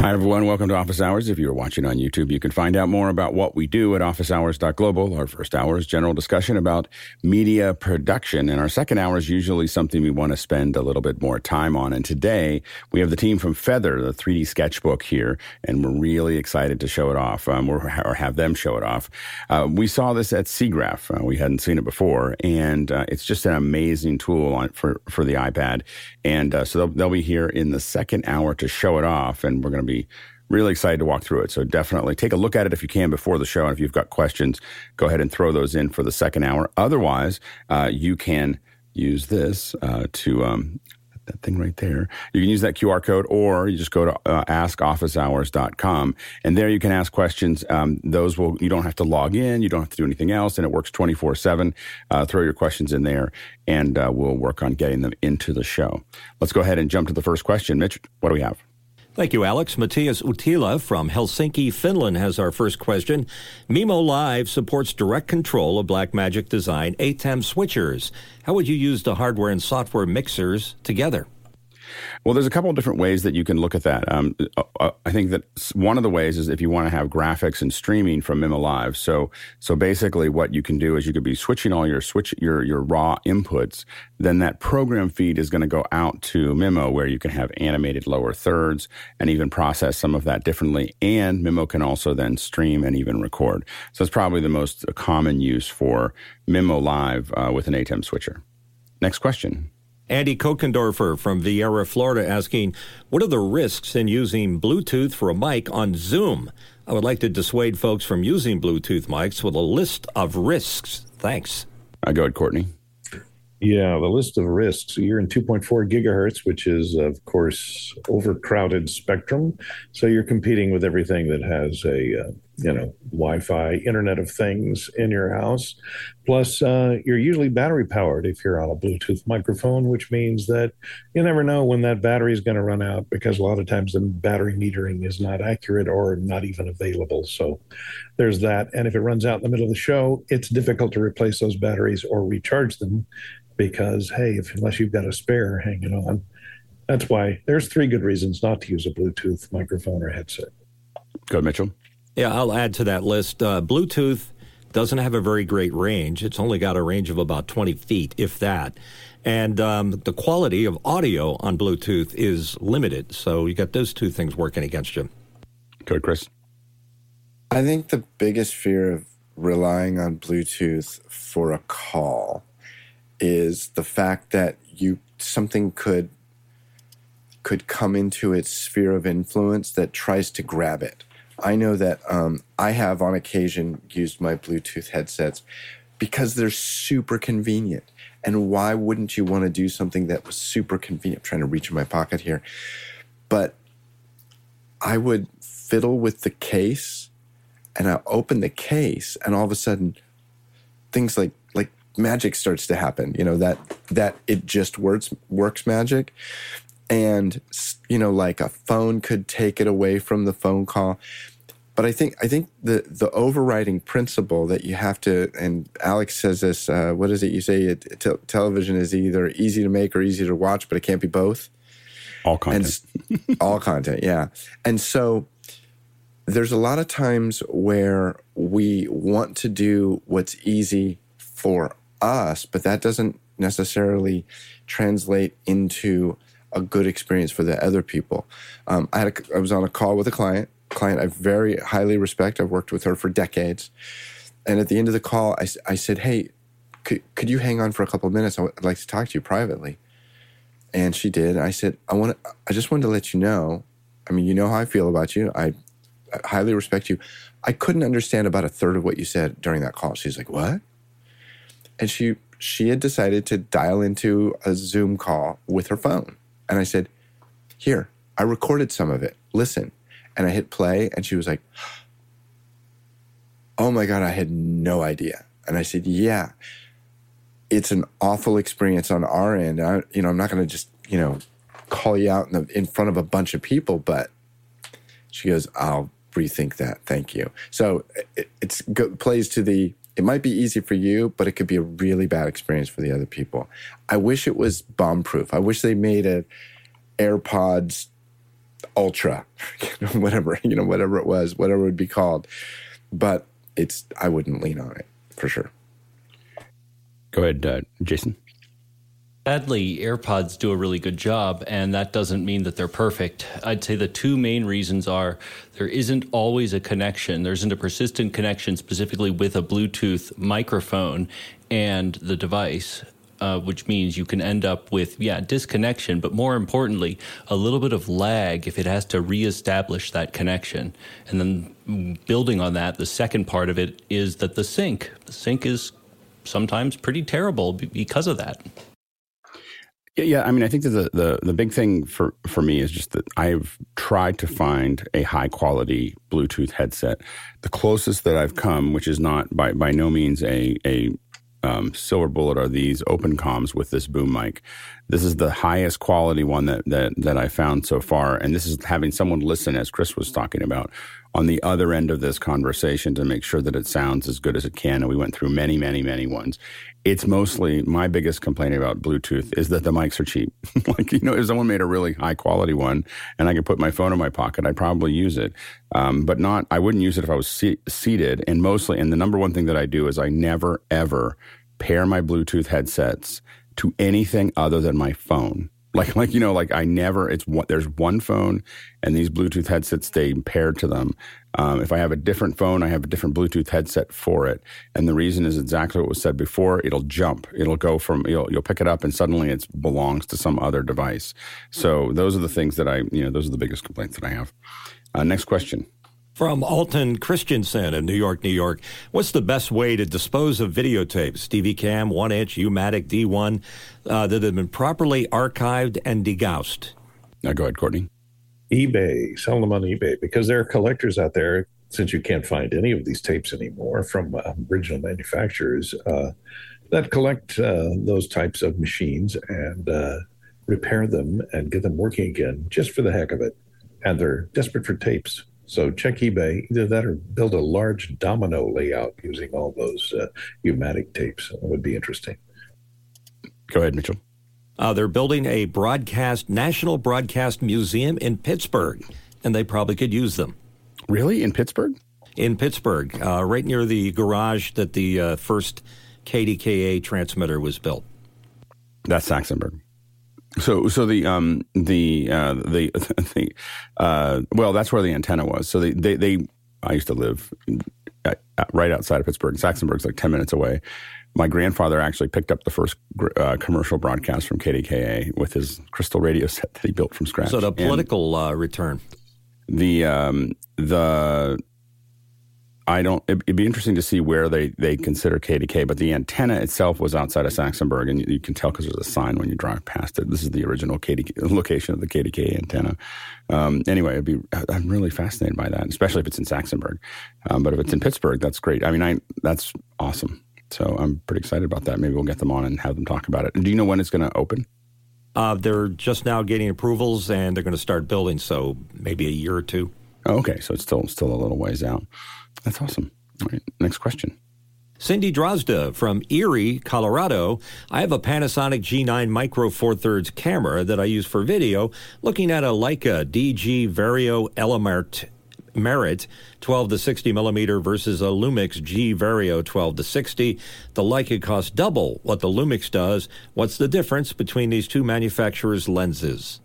Hi, everyone. Welcome to Office Hours. If you're watching on YouTube, you can find out more about what we do at officehours.global. Our first hour is general discussion about media production. And our second hour is usually something we want to spend a little bit more time on. And today we have the team from Feather, the 3D sketchbook here, and we're really excited to show it off um, or, or, have them show it off. Uh, we saw this at SIGGRAPH. Uh, we hadn't seen it before. And uh, it's just an amazing tool on, for, for the iPad. And uh, so they'll, they'll be here in the second hour to show it off. And we're going to really excited to walk through it. So definitely take a look at it if you can before the show. And if you've got questions, go ahead and throw those in for the second hour. Otherwise, uh, you can use this uh, to um, that thing right there. You can use that QR code or you just go to uh, askofficehours.com and there you can ask questions. Um, those will, you don't have to log in. You don't have to do anything else and it works 24 seven. Uh, throw your questions in there and uh, we'll work on getting them into the show. Let's go ahead and jump to the first question. Mitch, what do we have? Thank you, Alex. Matthias Utila from Helsinki, Finland has our first question. Mimo Live supports direct control of Blackmagic Design ATEM switchers. How would you use the hardware and software mixers together? Well, there's a couple of different ways that you can look at that. Um, uh, uh, I think that one of the ways is if you want to have graphics and streaming from Mimo Live. So, so basically, what you can do is you could be switching all your switch your your raw inputs. Then that program feed is going to go out to Mimo, where you can have animated lower thirds and even process some of that differently. And Mimo can also then stream and even record. So it's probably the most common use for Mimo Live uh, with an ATEM switcher. Next question. Andy Kokendorfer from Viera, Florida, asking, What are the risks in using Bluetooth for a mic on Zoom? I would like to dissuade folks from using Bluetooth mics with a list of risks. Thanks. I go ahead, Courtney. Yeah, the list of risks. You're in 2.4 gigahertz, which is, of course, overcrowded spectrum. So you're competing with everything that has a, uh, you know, Wi-Fi, Internet of Things in your house. Plus, uh, you're usually battery powered if you're on a Bluetooth microphone, which means that you never know when that battery is going to run out because a lot of times the battery metering is not accurate or not even available. So there's that. And if it runs out in the middle of the show, it's difficult to replace those batteries or recharge them because hey, if unless you've got a spare hanging on, that's why there's three good reasons not to use a Bluetooth microphone or headset. Go ahead, Mitchell. Yeah, I'll add to that list. Uh, Bluetooth doesn't have a very great range. It's only got a range of about 20 feet, if that. And um, the quality of audio on Bluetooth is limited. So you got those two things working against you. Go ahead, Chris. I think the biggest fear of relying on Bluetooth for a call is the fact that you something could could come into its sphere of influence that tries to grab it. I know that um, I have on occasion used my Bluetooth headsets because they're super convenient. And why wouldn't you want to do something that was super convenient? I'm trying to reach in my pocket here. But I would fiddle with the case and I open the case and all of a sudden things like magic starts to happen you know that that it just works works magic and you know like a phone could take it away from the phone call. But i think i think the the overriding principle that you have to and alex says this uh, what is it you say? It, te- television is either easy to make or easy to watch but it can't be both. All content. and, all content yeah. And so there's a lot of times where we want to do what's easy for us, but that doesn't necessarily translate into a good experience for the other people. Um, I had a, I was on a call with a client, client I very highly respect. I've worked with her for decades, and at the end of the call, I, I said, "Hey, could could you hang on for a couple of minutes? I'd like to talk to you privately." And she did. I said, "I want. I just wanted to let you know. I mean, you know how I feel about you. I, I highly respect you. I couldn't understand about a third of what you said during that call." She's like, "What?" and she she had decided to dial into a Zoom call with her phone. And I said, "Here, I recorded some of it. Listen." And I hit play and she was like, "Oh my god, I had no idea." And I said, "Yeah. It's an awful experience on our end. I, you know, I'm not going to just, you know, call you out in, the, in front of a bunch of people, but she goes, I'll rethink that. Thank you. So it plays to the it might be easy for you, but it could be a really bad experience for the other people. I wish it was bomb proof. I wish they made a AirPods ultra, whatever you know, whatever it was, whatever it would be called. But it's I wouldn't lean on it for sure. Go ahead, uh, Jason. Sadly, AirPods do a really good job, and that doesn't mean that they're perfect. I'd say the two main reasons are there isn't always a connection. There isn't a persistent connection specifically with a Bluetooth microphone and the device. Uh, which means you can end up with, yeah, disconnection, but more importantly, a little bit of lag if it has to reestablish that connection. And then building on that, the second part of it is that the sync, the sync is sometimes pretty terrible because of that. Yeah, I mean, I think that the, the, the big thing for, for me is just that I've tried to find a high quality Bluetooth headset. The closest that I've come, which is not by, by no means a, a um, silver bullet are these open comms with this boom mic. This is the highest quality one that, that, that I found so far. And this is having someone listen, as Chris was talking about, on the other end of this conversation to make sure that it sounds as good as it can. And we went through many, many, many ones. It's mostly my biggest complaint about Bluetooth is that the mics are cheap. like, you know, if someone made a really high quality one and I could put my phone in my pocket, I'd probably use it. Um, but not, I wouldn't use it if I was se- seated. And mostly, and the number one thing that I do is I never, ever pair my Bluetooth headsets to anything other than my phone. Like, like you know, like I never. It's what there's one phone, and these Bluetooth headsets stay paired to them. Um, if I have a different phone, I have a different Bluetooth headset for it. And the reason is exactly what was said before. It'll jump. It'll go from you'll you'll pick it up, and suddenly it belongs to some other device. So those are the things that I you know those are the biggest complaints that I have. Uh, next question. From Alton Christensen in New York, New York. What's the best way to dispose of videotapes, DV cam, 1 inch, U-matic, D1, uh, that have been properly archived and degaussed? Now go ahead, Courtney. eBay, sell them on eBay because there are collectors out there, since you can't find any of these tapes anymore from uh, original manufacturers, uh, that collect uh, those types of machines and uh, repair them and get them working again just for the heck of it. And they're desperate for tapes. So check eBay, either that or build a large domino layout using all those uh, U-matic tapes. That would be interesting. Go ahead, Mitchell. Uh, they're building a broadcast national broadcast museum in Pittsburgh, and they probably could use them. Really, in Pittsburgh? In Pittsburgh, uh, right near the garage that the uh, first KDKA transmitter was built. That's Saxonburg. So, so the um the uh, the the uh, well, that's where the antenna was. So they they, they I used to live at, at, right outside of Pittsburgh. And Saxonburg's like ten minutes away. My grandfather actually picked up the first uh, commercial broadcast from KDKA with his crystal radio set that he built from scratch. So the political uh, return. The um, the I don't. It'd be interesting to see where they they consider KDK, but the antenna itself was outside of Saxonburg, and you, you, can tell because there's a sign when you drive past it. This is the original KDK location of the KDK antenna. Um, anyway, it'd be. I'm really fascinated by that, especially if it's in Saxonburg. Um, but if it's in Pittsburgh, that's great. I mean, I that's awesome. So I'm pretty excited about that. Maybe we'll get them on and have them talk about it. Do you know when it's going to open? Uh, they're just now getting approvals, and they're going to start building. So maybe a year or two. Oh, okay, so it's still still a little ways out. That's awesome. All right, next question. Cindy Drozda from Erie, Colorado. I have a Panasonic G9 Micro Four Thirds camera that I use for video, looking at a Leica DG Vario Element Merit 12 to 60 millimeter versus a Lumix G Vario 12 to 60. The Leica costs double what the Lumix does. What's the difference between these two manufacturers' lenses?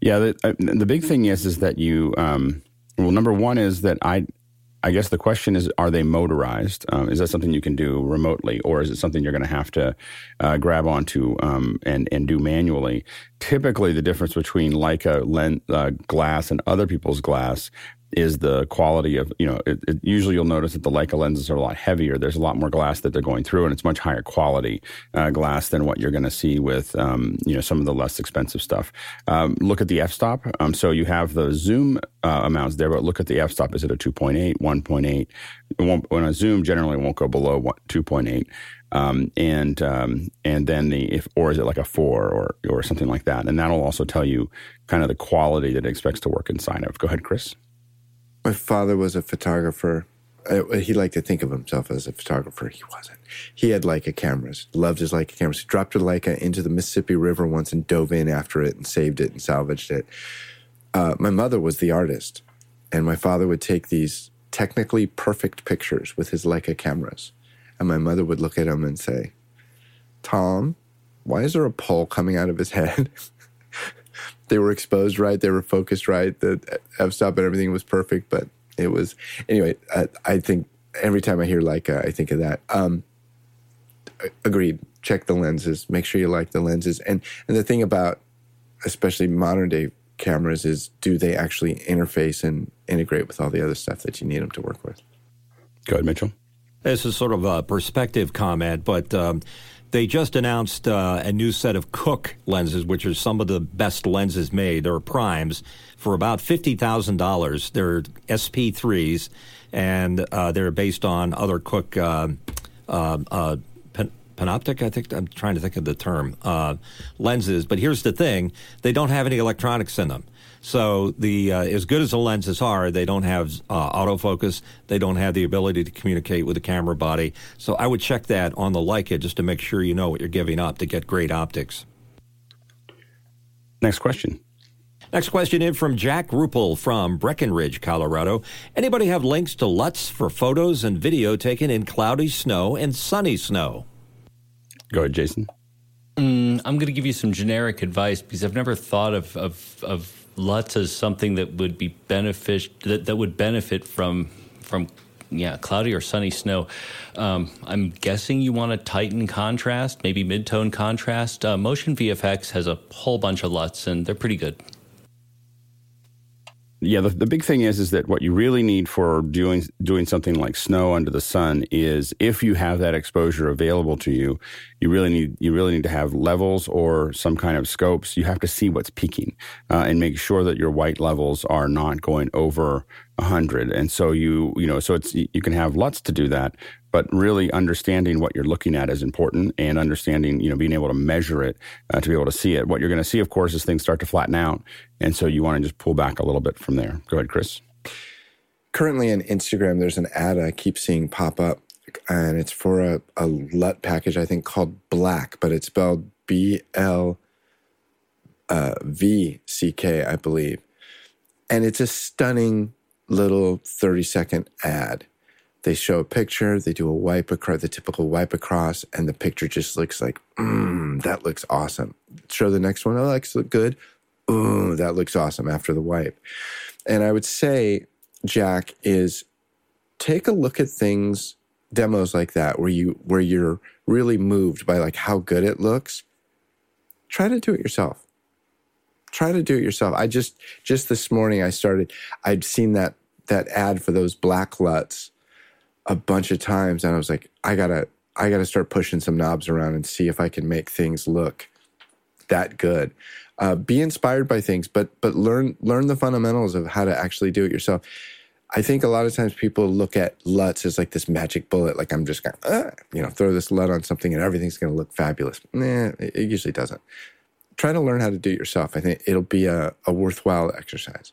Yeah, the, uh, the big thing is is that you um, well, number one is that I I guess the question is, are they motorized? Um, is that something you can do remotely, or is it something you're going to have to uh, grab onto um, and and do manually? Typically, the difference between Leica lens, uh, glass and other people's glass is the quality of you know it, it, usually you'll notice that the Leica lenses are a lot heavier. There's a lot more glass that they're going through and it's much higher quality uh, glass than what you're going to see with um, you know some of the less expensive stuff. Um, look at the f-stop. Um, so you have the zoom uh, amounts there but look at the f-stop. Is it a 2.8 1.8 when a zoom generally won't go below 2.8 um, and um, and then the if or is it like a four or or something like that? And that'll also tell you kind of the quality that it expects to work inside of. Go ahead chris my father was a photographer. He liked to think of himself as a photographer. He wasn't. He had Leica cameras, loved his Leica cameras. He dropped a Leica into the Mississippi River once and dove in after it and saved it and salvaged it. uh, my mother was the artist, and my father would take these technically perfect pictures with his Leica cameras. And my mother would look at him and say, Tom, why is there a pole coming out of his head? They were exposed right, they were focused right, the f stop and everything was perfect. But it was, anyway, I, I think every time I hear Leica, I think of that. Um, agreed. Check the lenses. Make sure you like the lenses. And and the thing about especially modern day cameras is do they actually interface and integrate with all the other stuff that you need them to work with? Go ahead, Mitchell. This is sort of a perspective comment, but um, they just announced uh, a new set of Cooke lenses, which are some of the best lenses made. They're primes for about $50,000. They're SP3s, and uh, they're based on other Cooke uh, uh, uh panoptic, I think I'm trying to think of the term, uh, lenses. But here's the thing: they don't have any electronics in them. So the uh, as good as the lenses are, they don't have uh, autofocus. They don't have the ability to communicate with the camera body. So I would check that on the Leica just to make sure you know what you're giving up to get great optics. Next question. Next question in from Jack Ruppel from Breckenridge, Colorado. Anybody have links to LUTs for photos and video taken in cloudy snow and sunny snow? Go ahead, Jason. Mm, I'm going to give you some generic advice because I've never thought of, of, of LUTs as something that would be beneficial that, that would benefit from from yeah cloudy or sunny snow. Um, I'm guessing you want to tighten contrast, maybe mid-tone contrast. Uh, Motion VFX has a whole bunch of LUTs and they're pretty good yeah, the, the big thing is is that what you really need for doing doing something like snow under the sun is if you have that exposure available to you, you really need you really need to have levels or some kind of scopes. You have to see what's peaking uh, and make sure that your white levels are not going over 100 and so you you know so it's you can have LUTs to do that but really understanding what you're looking at is important and understanding you know being able to measure it uh, to be able to see it. What you're going to see of course is things start to flatten out and so you want to just pull back a little bit from there. Go ahead chris. Currently on instagram there's an ad i keep seeing pop up and it's for a, a LUT package i think called black but it's spelled b-l uh, v-c-k i believe. And it's a stunning little 30 second ad. They show a picture, they do a wipe across, the typical wipe across, and the picture just looks like, mmm, that looks awesome. Show the next one, oh, that looks good. Ooh, that looks awesome after the wipe. And I would say, Jack, is take a look at things, demos like that, where you where you're really moved by like how good it looks. Try to do it yourself try to do it yourself. I just just this morning I started. I'd seen that that ad for those black LUTs a bunch of times, and I was like, I gotta I gotta start pushing some knobs around and see if I can make things look that good. Uh, be inspired by things, but but learn learn the fundamentals of how to actually do it yourself. I think a lot of times people look at LUTs as like this magic bullet, like I'm just gonna, uh, you know, throw this LUT on something and everything's gonna look fabulous. Nah, it, usually doesn't try to learn how to do it yourself. I think it'll be a, a worthwhile exercise.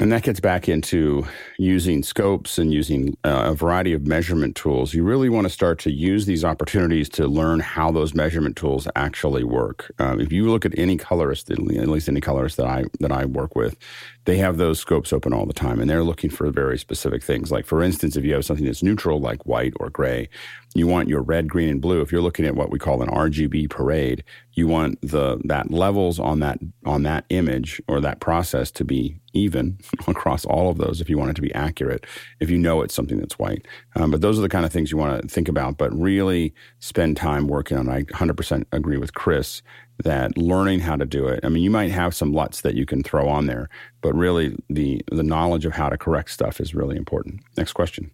And that gets back into using scopes and using uh, a variety of measurement tools. You really want to start to use these opportunities to learn how those measurement tools actually work. Um, if you look at any colorist, at least any colorist that I that I work with, they have those scopes open all the time, and they're looking for very specific things. Like for instance, if you have something that's neutral, like white or gray, you want your red, green, and blue. If you're looking at what we call an RGB parade, you want the that levels on that on that image or that process to be even across all of those. If you want it to be accurate, if you know it's something that's white, um, but those are the kind of things you want to think about. But really spend time working on. I 100% agree with Chris that learning how to do it. I mean, you might have some LUTs that you can throw on there, but really the the knowledge of how to correct stuff is really important. Next question.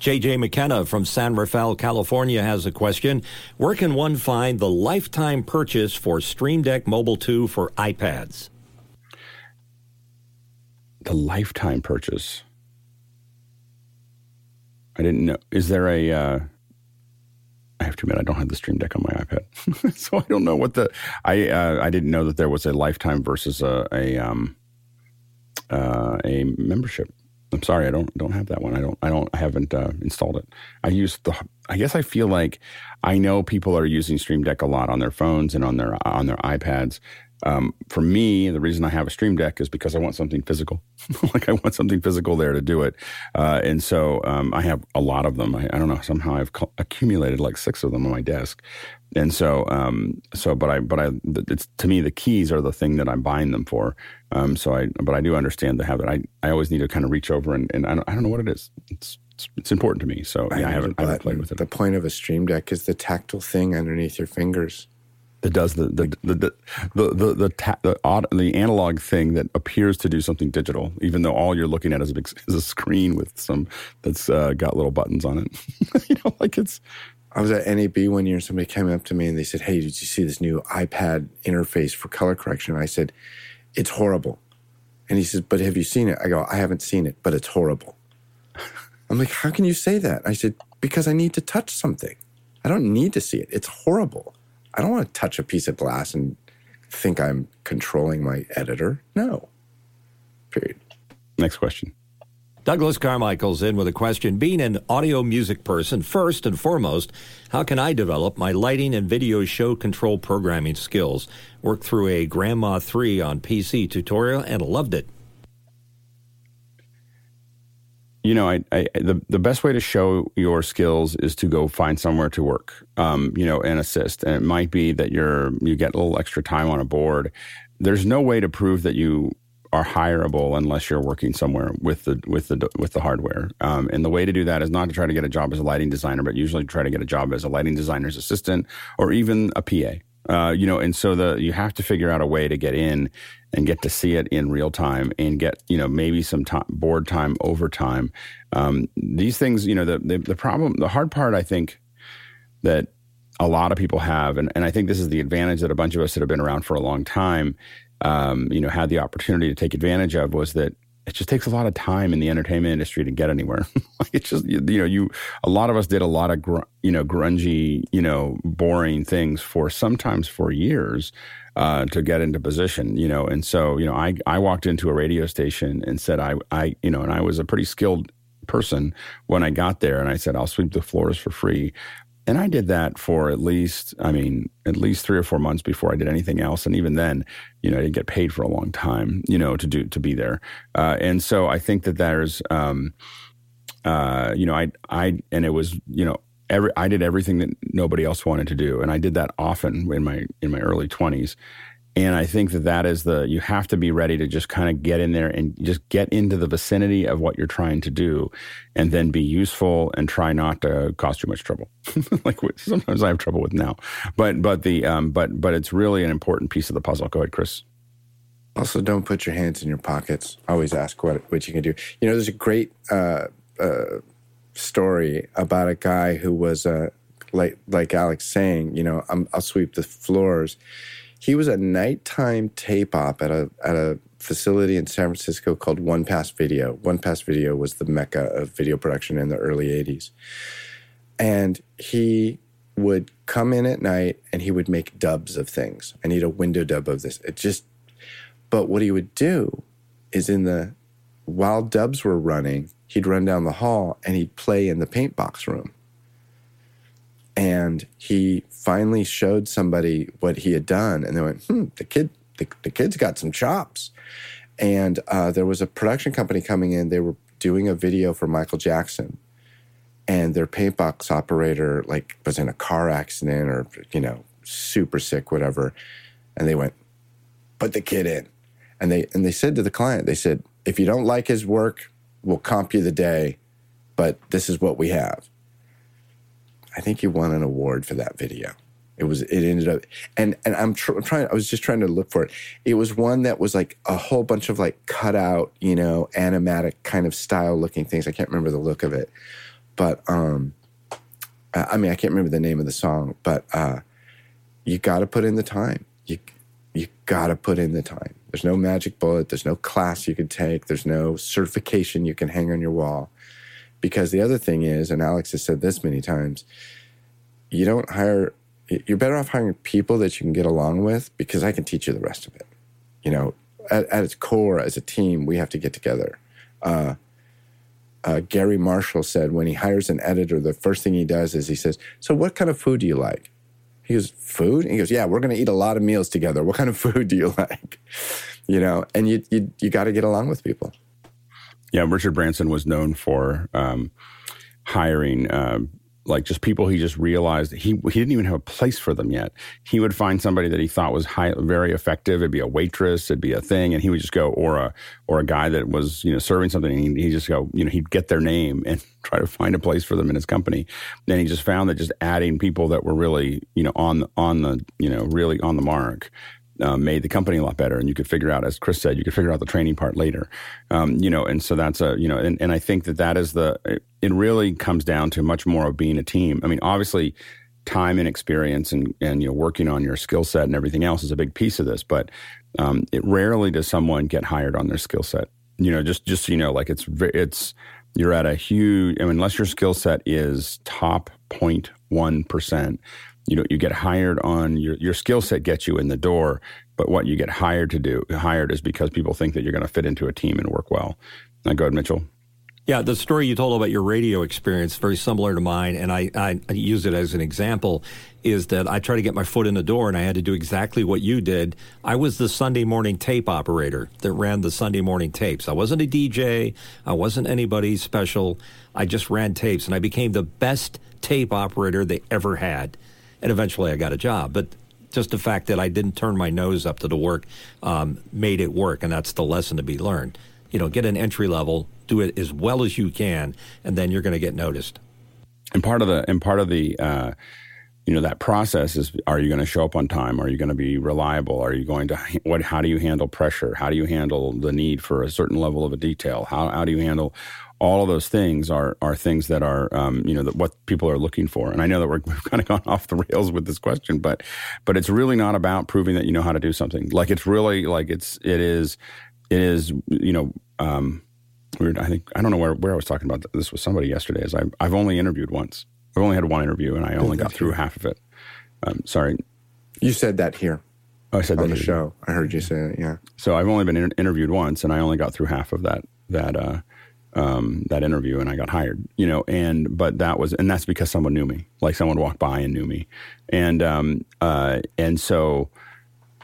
JJ McKenna from San Rafael, California has a question. Where can one find the lifetime purchase for Stream Deck Mobile 2 for iPads? The lifetime purchase. I didn't know. Is there a? Uh, I have to admit, I don't have the Stream Deck on my iPad, so I don't know what the. I uh, I didn't know that there was a lifetime versus a a um, uh, a membership. I'm sorry, I don't don't have that one. I don't I don't I haven't uh, installed it. I use the. I guess I feel like I know people are using Stream Deck a lot on their phones and on their on their iPads. Um, for me, the reason I have a Stream Deck is because I want something physical. like I want something physical there to do it, uh, and so um, I have a lot of them. I, I don't know somehow I've accumulated like six of them on my desk, and so um, so but I but I it's to me the keys are the thing that I'm buying them for. Um, so I but I do understand the habit. I I always need to kind of reach over and, and I don't I don't know what it is. It's it's, it's important to me. So yeah, I, I haven't I haven't played with it. The point of a Stream Deck is the tactile thing underneath your fingers that does the the the the the the, the, the, the, analog thing that appears to do something digital, even though all you're looking at is a, big, is a screen with some that's uh, got little buttons on it. you know, like it's. I was at NAB one year and somebody came up to me and they said, "Hey, did you see this new iPad interface for color correction?" And I said, "It's horrible." And he says, "But have you seen it?" I go, "I haven't seen it, but it's horrible." I'm like, "How can you say that?" I said, "Because I need to touch something. I don't need to see it. It's horrible." I don't want to touch a piece of glass and think I'm controlling my editor. No. Period. Next question. Douglas Carmichael's in with a question. Being an audio music person, first and foremost, how can I develop my lighting and video show control programming skills? Worked through a grandMA3 on PC tutorial and loved it. You know, I, I, the the best way to show your skills is to go find somewhere to work, um, you know, and assist. And it might be that you're you get a little extra time on a board. There's no way to prove that you are hireable unless you're working somewhere with the with the with the hardware. Um, and the way to do that is not to try to get a job as a lighting designer, but usually try to get a job as a lighting designer's assistant or even a PA. Uh, you know, and so the you have to figure out a way to get in and get to see it in real time and get you know maybe some time, board time overtime. Um, these things, you know, the, the the problem, the hard part, I think that a lot of people have, and, and I think this is the advantage that a bunch of us that have been around for a long time, um, you know, had the opportunity to take advantage of was that it just takes a lot of time in the entertainment industry to get anywhere. it's just you, you, know you a lot of us did a lot of gr- you know grungy you know boring things for sometimes for years uh, to get into position. You know, and so you know I I walked into a radio station and said I I you know and I was a pretty skilled person when I got there and I said I'll sweep the floors for free. And I did that for at least, I mean, at least three or four months before I did anything else. And even then, you know, I didn't get paid for a long time, you know, to do to be there. Uh, and so I think that there's, um, uh, you know, I I and it was, you know, every I did everything that nobody else wanted to do, and I did that often in my in my early twenties. And I think that that is the, you have to be ready to just kind of get in there and just get into the vicinity of what you're trying to do and then be useful and try not to cause too much trouble. like sometimes I have trouble with now, but, but the, um, but, but it's really an important piece of the puzzle. Go ahead, Chris. Also, don't put your hands in your pockets. Always ask what, what you can do. You know, there's a great, uh, uh, story about a guy who was, uh, like, like Alex saying, you know, i will sweep the floors he was a nighttime tape op at a at a facility in San Francisco called One Pass Video. One Pass Video was the mecca of video production in the early 80s. And he would come in at night and he would make dubs of things. I need a window dub of this. It just but what he would do is in the while dubs were running, he'd run down the hall and he'd play in the paint box room and he finally showed somebody what he had done. And they went hmm the kid the, the kid's got some chops. And uh, there was a production company coming in. They were doing a video for michael jackson. And their paint box operator like was in a car accident or you know super sick whatever. And they went put the kid in. And they and they said to the client they said if you don't like his work we'll comp you the day but this is what we have I think he won an award for that video. It was. It ended up, and and I'm, tr- I'm, trying. I was just trying to look for it. It was one that was like a whole bunch of like cut out, you know, animatic kind of style looking things. I can't remember the look of it, but um, I mean, I can't remember the name of the song. But uh, you got to put in the time. You you got to put in the time. There's no magic bullet. There's no class you can take. There's no certification you can hang on your wall. Because the other thing is, and Alex has said this many times, you don't hire, you're better off hiring people that you can get along with because I can teach you the rest of it. You know, at, at its core, as a team, we have to get together. Uh, uh, Gary Marshall said when he hires an editor, the first thing he does is he says, So, what kind of food do you like? He goes, food? And he goes, yeah, we're going to eat a lot of meals together. What kind of food do you like? You know, and you you, you got to get along with people. Yeah, Richard Branson was known for um, hiring uh, like just people he just realized he he didn't even have a place for them yet. He would find somebody that he thought was high, very effective. It'd be a waitress, it'd be a thing, and he would just go or a or a guy that was you know serving something. And he just go you know he'd get their name and try to find a place for them in his company. Then he just found that just adding people that were really you know on on the you know really on the mark um, made the company a lot better. And you could figure out, as Chris said, you could figure out the training part later. Um, you know, and so that's a, you know, and, and I think that that is the, it really comes down to much more of being a team. I mean, obviously, time and experience and, and you know, working on your skill set and everything else is a big piece of this, but um, it rarely does someone get hired on their skill set. You know, just, just, you know, like it's, it's, you're at a huge, I mean, unless your skill set is top 0.1%, you know you get hired on your your skill set gets you in the door but what you get hired to do hired is because people think that you're going to fit into a team and work well now go ahead mitchell yeah, the story you told about your radio experience, very similar to mine, and I, I, I use it as an example, is that I tried to get my foot in the door and I had to do exactly what you did. I was the Sunday morning tape operator that ran the Sunday morning tapes. I wasn't a DJ, I wasn't anybody special. I just ran tapes, and I became the best tape operator they ever had and eventually I got a job. But just the fact that I didn't turn my nose up to the work um, made it work, and that's the lesson to be learned. You know, get an entry level, do it as well as you can, and then you're going to get noticed. And part of the and part of the uh, you know that process is: Are you going to show up on time? Are you going to be reliable? Are you going to what? How do you handle pressure? How do you handle the need for a certain level of a detail? How how do you handle all of those things are are things that are um, you know that what people are looking for. And I know that we're, we've kind of gone off the rails with this question, but but it's really not about proving that you know how to do something. Like it's really like it's it is it is you know. Um, weird. I think I don't know where, where I was talking about this with somebody yesterday. Is I've I've only interviewed once. I've only had one interview, and I only got through half of it. Um, sorry, you said that here. Oh, I said on that the here. show. I heard you say it. Yeah. So I've only been inter- interviewed once, and I only got through half of that that uh, um, that interview and I got hired, you know, and, but that was, and that's because someone knew me, like someone walked by and knew me. And, um, uh, and so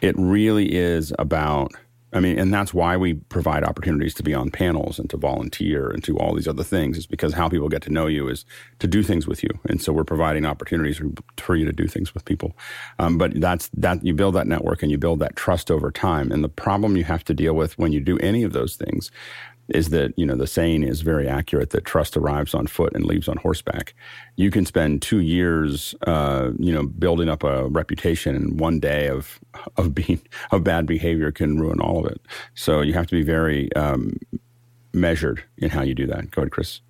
it really is about, I mean, and that's why we provide opportunities to be on panels and to volunteer and to all these other things is because how people get to know you is to do things with you. And so we're providing opportunities for, you to do things with people. Um, but that's that you build that network and you build that trust over time. And the problem you have to deal with when you do any of those things is that you know the saying is very accurate that trust arrives on foot and leaves on horseback. You can spend two years, uh, you know, building up a reputation, and one day of of being of bad behavior can ruin all of it. So you have to be very um, measured in how you do that. Go ahead, Chris.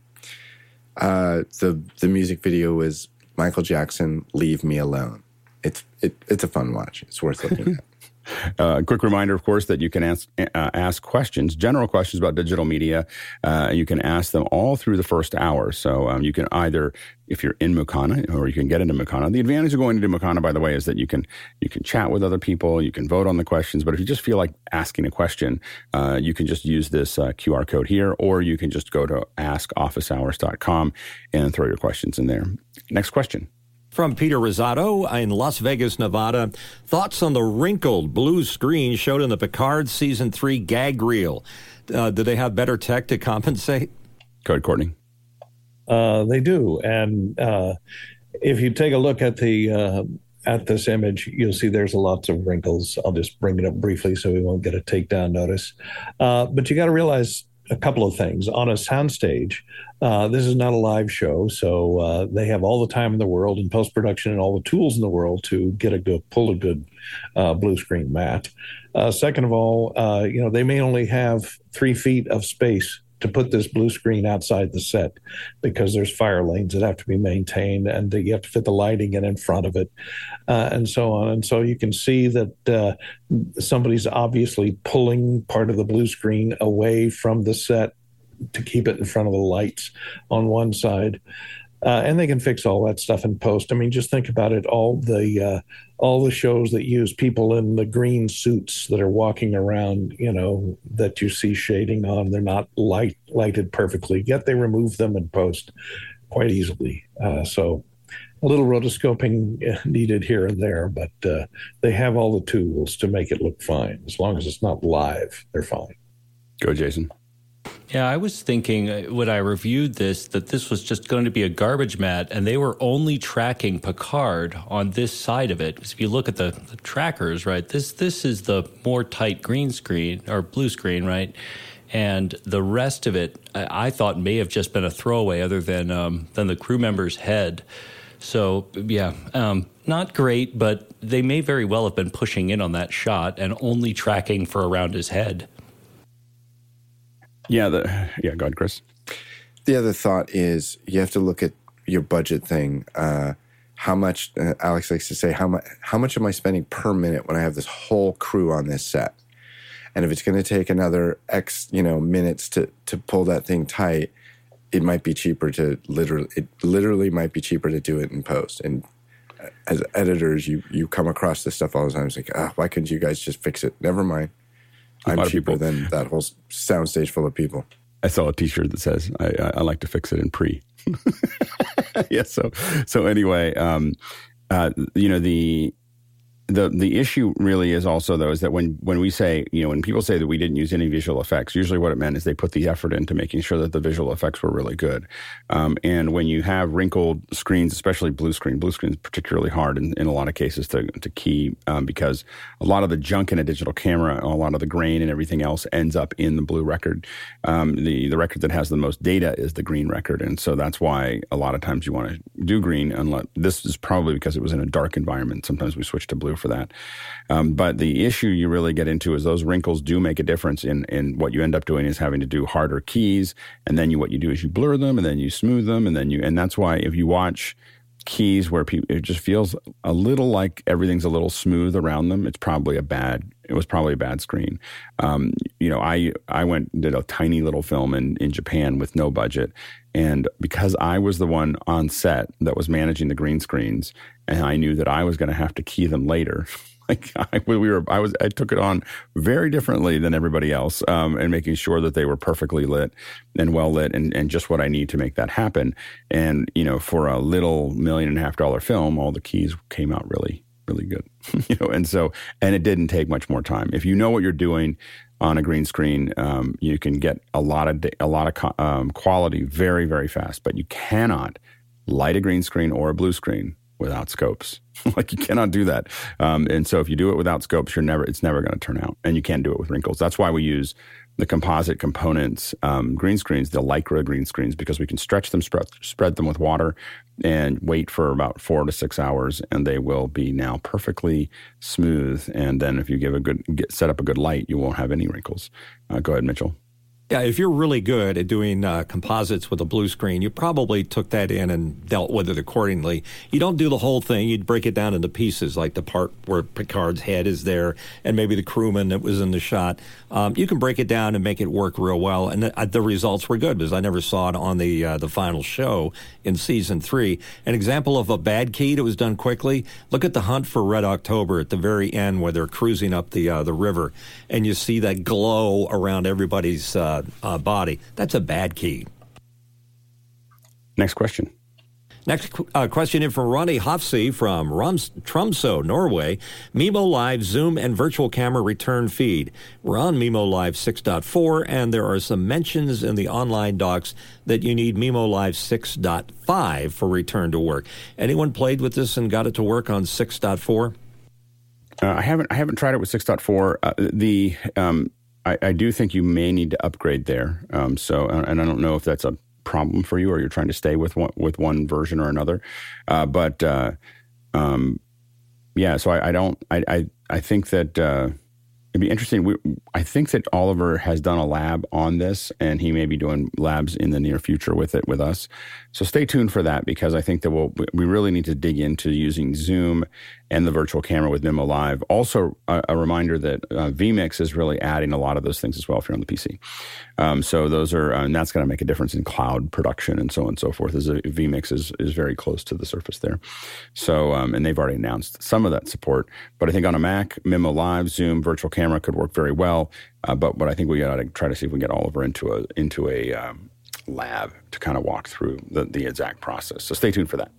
Uh, the the music video was Michael Jackson, "Leave Me Alone." It's it, it's a fun watch. It's worth looking at. Uh, a quick reminder, of course, that you can ask uh, ask questions, general questions about digital media. Uh, you can ask them all through the first hour. So um, you can either, if you're in Mukana, or you can get into Mukana. The advantage of going into Mukana, by the way, is that you can you can chat with other people, you can vote on the questions. But if you just feel like asking a question, uh, you can just use this uh, QR code here, or you can just go to askofficehours.com and throw your questions in there. Next question. From Peter Rosato in Las Vegas, Nevada. Thoughts on the wrinkled blue screen showed in the Picard season three gag reel. Uh, do they have better tech to compensate? Go ahead, Courtney. Uh, they do, and uh, if you take a look at the uh, at this image, you'll see there's lots of wrinkles. I'll just bring it up briefly so we won't get a takedown notice. Uh, but you got to realize a couple of things on a soundstage. Uh, this is not a live show, so uh, they have all the time in the world in post production and all the tools in the world to get a good pull a good uh, blue screen mat. Uh, second of all, uh, you know they may only have three feet of space to put this blue screen outside the set because there's fire lanes that have to be maintained and you have to fit the lighting in in front of it uh, and so on and so you can see that uh, somebody's obviously pulling part of the blue screen away from the set to keep it in front of the lights on one side uh, and they can fix all that stuff in post. I mean, just think about it. All the uh, all the shows that use people in the green suits that are walking around, you know, that you see shading on, they're not light lighted perfectly. Yet they remove them in post quite easily. Uh, so a little rotoscoping needed here and there, but uh, they have all the tools to make it look fine. As long as it's not live, they're fine. Go, Jason. Yeah, I was thinking uh, when I reviewed this that this was just going to be a garbage mat, and they were only tracking Picard on this side of it. Because if you look at the, the, trackers, right, this this is the more tight green screen or blue screen, right, and the rest of it I, I thought may have just been a throwaway, other than um, than the crew member's head. So yeah, um, not great, but they may very well have been pushing in on that shot and only tracking for around his head. Yeah, the yeah, go ahead, Chris. The other thought is you have to look at your budget thing. Uh, how much uh, Alex likes to say how much how much am I spending per minute when I have this whole crew on this set? And if it's going to take another X, you know, minutes to to pull that thing tight, it might be cheaper to literally it literally might be cheaper to do it in post. And as editors, you you come across this stuff all the time. It's like, ah, why couldn't you guys just fix it? Never mind. I'm cheaper people. than that whole soundstage full of people. I saw a T-shirt that says, "I, I, I like to fix it in pre." yeah. So so anyway, um, uh, you know the the the issue really is also though is that when when we say you know when people say that we didn't use any visual effects, usually what it meant is they put the effort into making sure that the visual effects were really good. Um, and when you have wrinkled screens, especially blue screen, blue screen is particularly hard in, in a lot of cases to to key um, because a lot of the junk in a digital camera, a lot of the grain and everything else ends up in the blue record. Um, the the record that has the most data is the green record, and so that's why a lot of times you want to do green. Unless this is probably because it was in a dark environment. Sometimes we switch to blue for that. Um, but the issue you really get into is those wrinkles do make a difference in, in what you end up doing is having to do harder keys. And then you, what you do is you blur them and then you smooth them. And then you, and that's why if you watch keys where people, it just feels a little like everything's a little smooth around them, it's probably a bad, it was probably a bad screen. Um, you know, I, I went, did a tiny little film in, in Japan with no budget. And because I was the one on set that was managing the green screens and I knew that I was going to have to key them later. like I, we were, I was, I took it on very differently than everybody else, um, and making sure that they were perfectly lit and well lit, and, and just what I need to make that happen. And you know, for a little million and a half dollar film, all the keys came out really, really good. you know, and so, and it didn't take much more time. If you know what you're doing on a green screen, um, you can get a lot of a lot of um, quality very, very fast. But you cannot light a green screen or a blue screen without scopes. like you cannot do that. Um, and so if you do it without scopes, you're never it's never going to turn out, and you can't do it with wrinkles. That's why we use the composite components um, green screens, the lycra green screens, because we can stretch them, spread, spread them with water, and wait for about four to six hours, and they will be now perfectly smooth. And then if you give a good get, set up a good light, you won't have any wrinkles. Uh, go ahead, Mitchell. Yeah, if you're really good at doing uh, composites with a blue screen, you probably took that in and dealt with it accordingly. You don't do the whole thing. You'd break it down into pieces, like the part where Picard's head is there and maybe the crewman that was in the shot. Um, you can break it down and make it work real well. And the, uh, the results were good because I never saw it on the, uh, the final show in season three. An example of a bad key that was done quickly look at the hunt for Red October at the very end where they're cruising up the, uh, the river and you see that glow around everybody's uh, uh, body. That's a bad key. Next question. Next uh, question in from Ronnie Hofsey from Tromsø, Norway. Mimo Live Zoom and virtual camera return feed. We're on Mimo Live 6.4, and there are some mentions in the online docs that you need Mimo Live 6.5 for return to work. Anyone played with this and got it to work on 6.4? Uh, I haven't. I haven't tried it with 6.4. Uh, the um, I, I, do think you may need to upgrade there. Um, so, uh, and I don't know if that's a problem for you or you're trying to stay with one with one version or another. Uh, but uh, um, yeah, so I, I, don't. I, I I think that uh, it'd be interesting. We, I think that Oliver has done a lab on this, and he may be doing labs in the near future with it with us. So stay tuned for that because I think that we'll, we really need to dig into using Zoom and the virtual camera with Mimo Live. Also, a, a reminder that uh, vMix is really adding a lot of those things as well if you're on the PC. Um, so those are, uh, and that's going to make a difference in cloud production and so on and so forth. As a, vMix is is very close to the surface there. So, um, and they've already announced some of that support. But I think on a Mac, Mimo Live, Zoom, virtual camera could work very well. Uh, but but I think we got to try to see if we can get Oliver into a into a um, lab to kind of walk through the, the exact process. So stay tuned for that.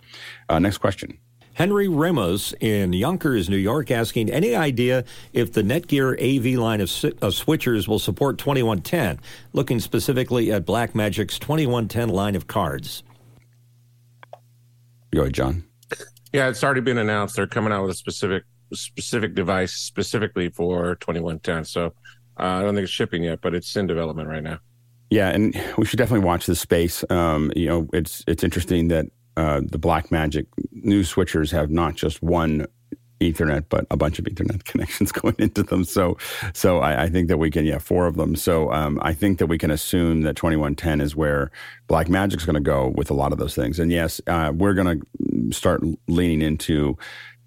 Uh, next question. Henry Ramos in Yonkers, New York, asking any idea if the Netgear AV line of, of switchers will support 2110, looking specifically at Blackmagic's 2110 line of cards. Go ahead, John. Yeah, it's already been announced. They're coming out with a specific specific device specifically for 2110. So uh, I don't think it's shipping yet, but it's in development right now. Yeah, and we should definitely watch this space. Um, you know, it's it's interesting that uh, the Blackmagic new switchers have not just one Ethernet, but a bunch of Ethernet connections going into them. So, so I, I think that we can, yeah, four of them. So, um, I think that we can assume that 2110 is where Blackmagic's going to go with a lot of those things. And yes, uh, we're going to start leaning into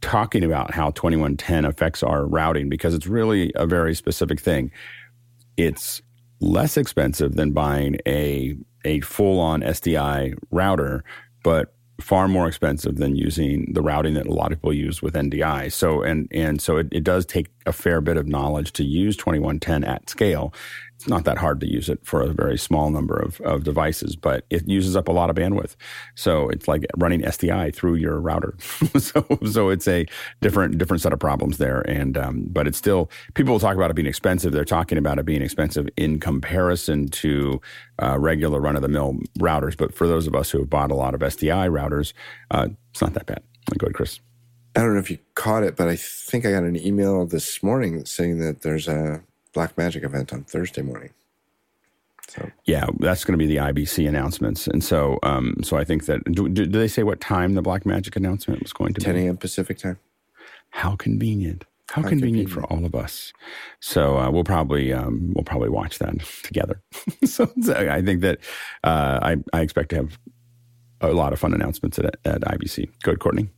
talking about how 2110 affects our routing because it's really a very specific thing. It's less expensive than buying a a full on SDI router, but far more expensive than using the routing that a lot of people use with NDI. So and and so it, it does take a fair bit of knowledge to use 2110 at scale it's not that hard to use it for a very small number of, of devices, but it uses up a lot of bandwidth. So it's like running SDI through your router. so so it's a different different set of problems there. And um, but it's still people talk about it being expensive. They're talking about it being expensive in comparison to uh, regular run of the mill routers. But for those of us who have bought a lot of SDI routers, uh, it's not that bad. Go ahead, Chris. I don't know if you caught it, but I think I got an email this morning saying that there's a Blackmagic event on Thursday morning. So yeah, that's going to be the IBC announcements, and so um, so I think that do, do, they say what time the Blackmagic announcement was going to 10 be? 10 a.m. Pacific time. How convenient! How, How convenient, convenient, for all of us. So uh, we'll probably um, we'll probably watch that together. so, so, I think that uh, I I expect to have a lot of fun announcements at, at IBC. Go ahead, Courtney.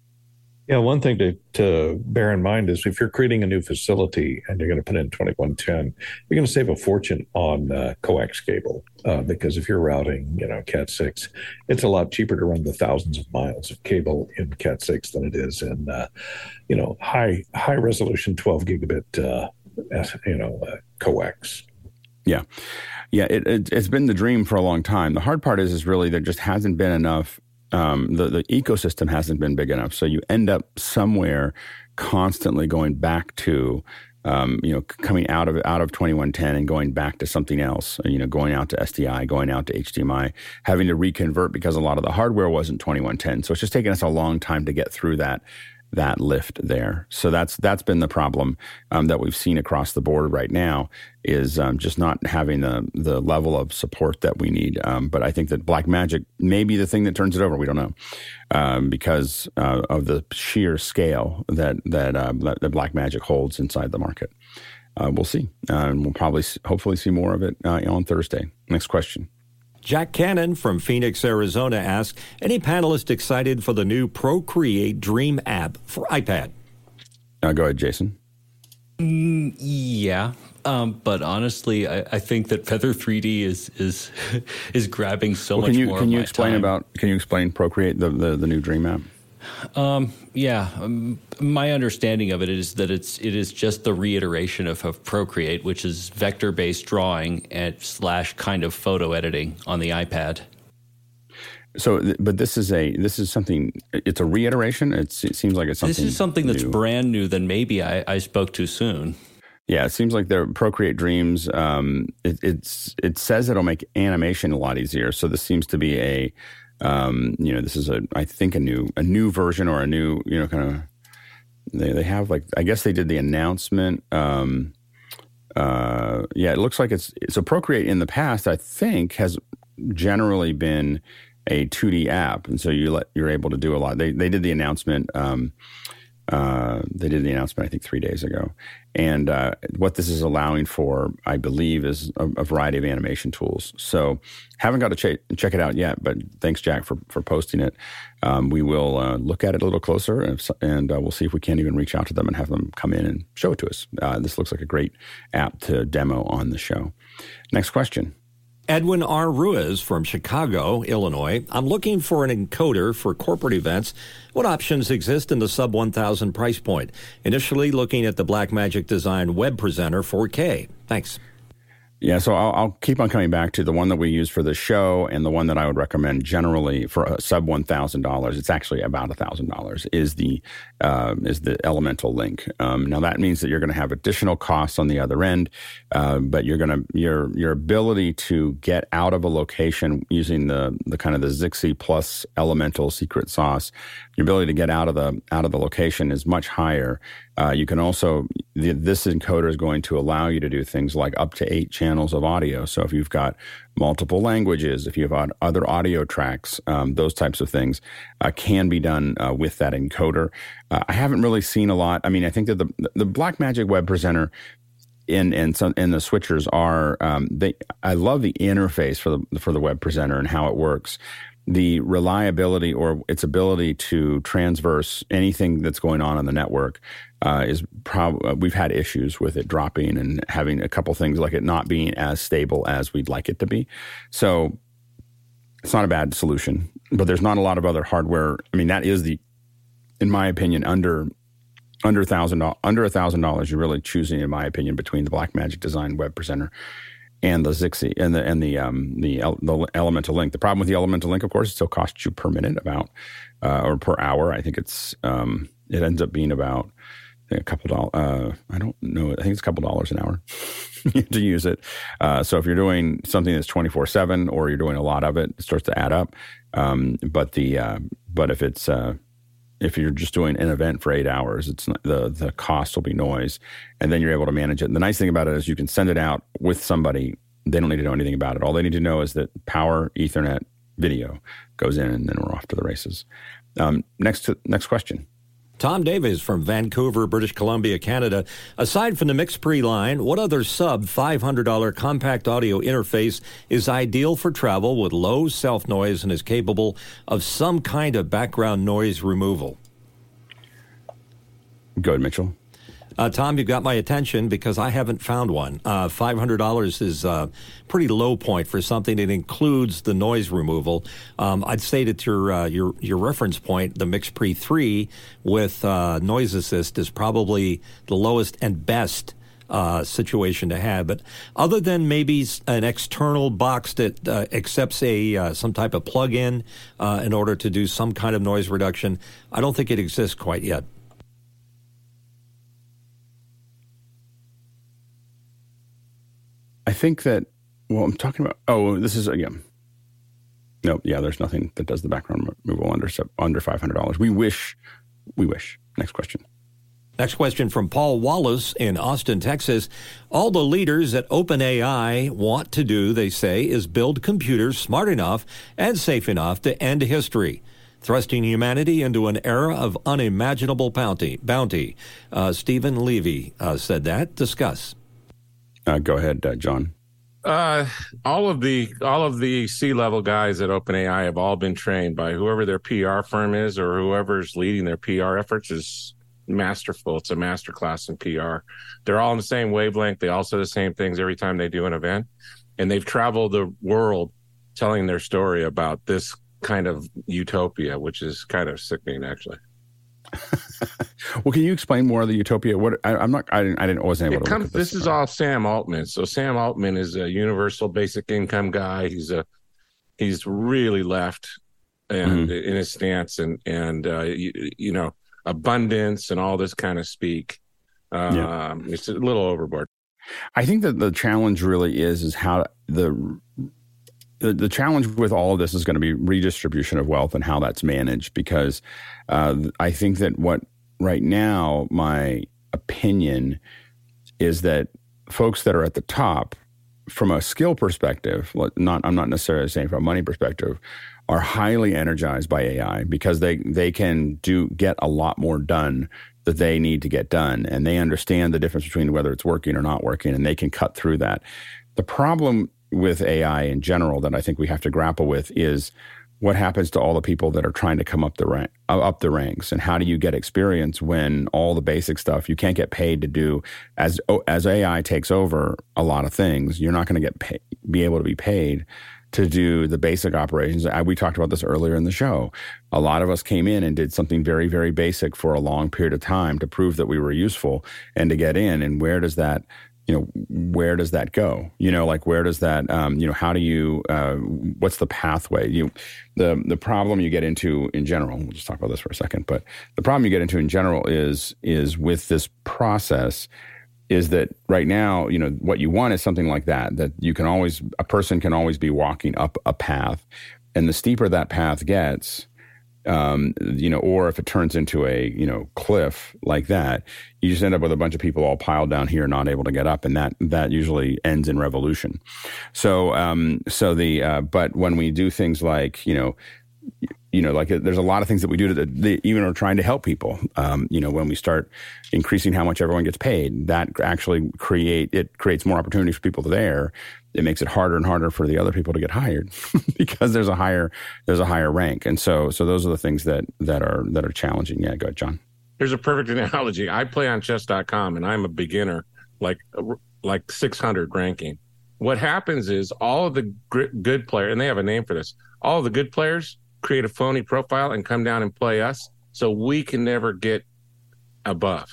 Yeah, one thing to, to bear in mind is if you're creating a new facility and you're going to put in 2110, you're going to save a fortune on uh, coax cable uh, because if you're routing, you know, Cat 6, it's a lot cheaper to run the thousands of miles of cable in Cat 6 than it is in, uh, you know, high high resolution 12 gigabit, uh, you know, uh, coax. Yeah. Yeah, it, it, has been the dream for a long time. The hard part is, is really there just hasn't been enough um, the, the ecosystem hasn't been big enough. So you end up somewhere constantly going back to, um, you know, coming out of out of 2110 and going back to something else, you know, going out to SDI, going out to HDMI, having to reconvert because a lot of the hardware wasn't 2110. So it's just taken us a long time to get through that that lift there. So that's that's been the problem um, that we've seen across the board right now is um, just not having the the level of support that we need. Um, but I think that Blackmagic may be the thing that turns it over. We don't know um, because uh, of the sheer scale that that uh, that Blackmagic holds inside the market. Uh, we'll see, uh, and we'll probably hopefully see more of it uh, on Thursday. Next question. Jack Cannon from Phoenix, Arizona asks Any panelists excited for the new Procreate Dream app for iPad? Uh, go ahead, Jason. Mm, yeah. Um, but honestly, I, I, think that Feather 3D is is is grabbing so well, much you, more. Can you explain time. about? Can you explain Procreate the, the, the new Dream app? Um, yeah, um, my understanding of it is that it's it is just the reiteration of, of Procreate, which is vector based drawing and slash kind of photo editing on the iPad. So, but this is a this is something. It's a reiteration. It's, it seems like it's something. This is something new. that's brand new. Then maybe I, I spoke too soon. Yeah, it seems like the Procreate Dreams. Um, it, it's it says it'll make animation a lot easier. So this seems to be a um, you know, this is a I think a new a new version or a new you know kind of they they have like I guess they did the announcement. Um, uh, yeah, it looks like it's so Procreate in the past I think has generally been a 2D app, and so you let you're able to do a lot. They they did the announcement. Um, uh, they did the announcement, I think, three days ago. And uh, what this is allowing for, I believe, is a, a variety of animation tools. So, haven't got to ch- check it out yet, but thanks, Jack, for, for posting it. Um, we will uh, look at it a little closer and, and uh, we'll see if we can't even reach out to them and have them come in and show it to us. Uh, this looks like a great app to demo on the show. Next question. Edwin R. Ruiz from Chicago, Illinois. I'm looking for an encoder for corporate events. What options exist in the sub 1000 price point? Initially looking at the Blackmagic Design Web Presenter 4K. Thanks. Yeah, so I'll, I'll, keep on coming back to the one that we use for the show, and the one that I would recommend generally for a sub one thousand dollars. It's actually about thousand dollars. Is the uh, is the Elemental Link? Um, now that means that you're going to have additional costs on the other end, uh, but you're going to your your ability to get out of a location using the the kind of the Zixi plus Elemental secret sauce, your ability to get out of the out of the location is much higher. Uh, you can also the, this encoder is going to allow you to do things like up to eight channels of audio. So if you've got multiple languages, if you have other audio tracks, um, those types of things uh, can be done uh, with that encoder. Uh, I haven't really seen a lot. I mean, I think that the the Blackmagic Web Presenter and and some and the switchers are um, they. I love the interface for the for the web presenter and how it works the reliability or its ability to transverse anything that's going on on the network uh, is probably uh, we've had issues with it dropping and having a couple things like it not being as stable as we'd like it to be. So it's not a bad solution, but there's not a lot of other hardware. I mean, that is the, in my opinion, under under thousand under a thousand dollars, you're really choosing, in my opinion, between the Blackmagic Design Web Presenter and the Zixi and the and the um, the, the Elemental Link. The problem with the Elemental Link, of course, it still costs you per minute about uh, or per hour. I think it's um, it ends up being about a couple dollars. Uh, I don't know. I think it's a couple dollars an hour to use it. Uh, so if you're doing something that's 24 seven or you're doing a lot of it, it starts to add up. Um, but the uh, but if it's uh, if you're just doing an event for eight hours, it's not, the the cost will be noise, and then you're able to manage it. And the nice thing about it is you can send it out with somebody. They don't need to know anything about it. All they need to know is that power Ethernet video goes in, and then we're off to the races. Um, next to, next question. Tom Davis from Vancouver, British Columbia, Canada. Aside from the MixPre line, what other sub $500 compact audio interface is ideal for travel with low self noise and is capable of some kind of background noise removal? Go ahead, Mitchell. Uh, Tom, you've got my attention because I haven't found one. Uh, $500 is a uh, pretty low point for something that includes the noise removal. Um, I'd say that your, uh, your, your reference point, the MixPre 3 with uh, Noise Assist, is probably the lowest and best uh, situation to have. But other than maybe an external box that uh, accepts a uh, some type of plug-in in order to do some kind of noise reduction, I don't think it exists quite yet. I think that, well, I'm talking about, oh, this is, again, no, yeah, there's nothing that does the background removal under, under $500. We wish, we wish. Next question. Next question from Paul Wallace in Austin, Texas. All the leaders at OpenAI want to do, they say, is build computers smart enough and safe enough to end history, thrusting humanity into an era of unimaginable bounty. bounty. Uh, Steven Levy uh, said that. Discuss. Uh, go ahead, uh, John. Uh, all of the all of the C level guys at OpenAI have all been trained by whoever their PR firm is or whoever's leading their PR efforts is masterful. It's a master class in PR. They're all in the same wavelength. They all say the same things every time they do an event, and they've traveled the world telling their story about this kind of utopia, which is kind of sickening, actually. well, can you explain more of the utopia? What I, am not, I didn't, I didn't, wasn't able it to. Comes, this, this is all Sam Altman. So Sam Altman is a universal basic income guy. He's a, he's really left, and mm-hmm. in his stance, and and uh, you, you, know abundance and all this kind of speak. Um, yeah. It's a little overboard. I think that the challenge really is is how the the, the challenge with all of this is going to be redistribution of wealth and how that's managed because uh, I think that what right now my opinion is that folks that are at the top from a skill perspective not I'm not necessarily saying from a money perspective are highly energized by AI because they they can do get a lot more done that they need to get done and they understand the difference between whether it's working or not working and they can cut through that. The problem with AI in general that I think we have to grapple with is what happens to all the people that are trying to come up the rank, uh, up the ranks? And how do you get experience when all the basic stuff you can't get paid to do as as AI takes over a lot of things you're not going to get pay, be able to be paid to do the basic operations. We talked about this earlier in the show. A lot of us came in and did something very very basic for a long period of time to prove that we were useful and to get in. And where does that you know, where does that go? You know, like where does that, um, you know, how do you, uh, what's the pathway? You, the the problem you get into in general. We'll just talk about this for a second, but the problem you get into in general is is with this process is that right now, you know, what you want is something like that, that you can always, a person can always be walking up a path. And the steeper that path gets, um, you know, or if it turns into a, you know, cliff like that, you just end up with a bunch of people all piled down here, not able to get up. And that, that usually ends in revolution. So, um, so the, uh, but when we do things like, you know, you know, like there's a lot of things that we do that the, even are trying to help people. Um, you know, when we start increasing how much everyone gets paid, that actually create it creates more opportunities for people there. It makes it harder and harder for the other people to get hired because there's a higher there's a higher rank, and so so those are the things that that are that are challenging. Yeah, go ahead, John. Here's a perfect analogy. I play on chess.com and I'm a beginner, like like 600 ranking. What happens is all of the good players, and they have a name for this. All the good players create a phony profile and come down and play us so we can never get above.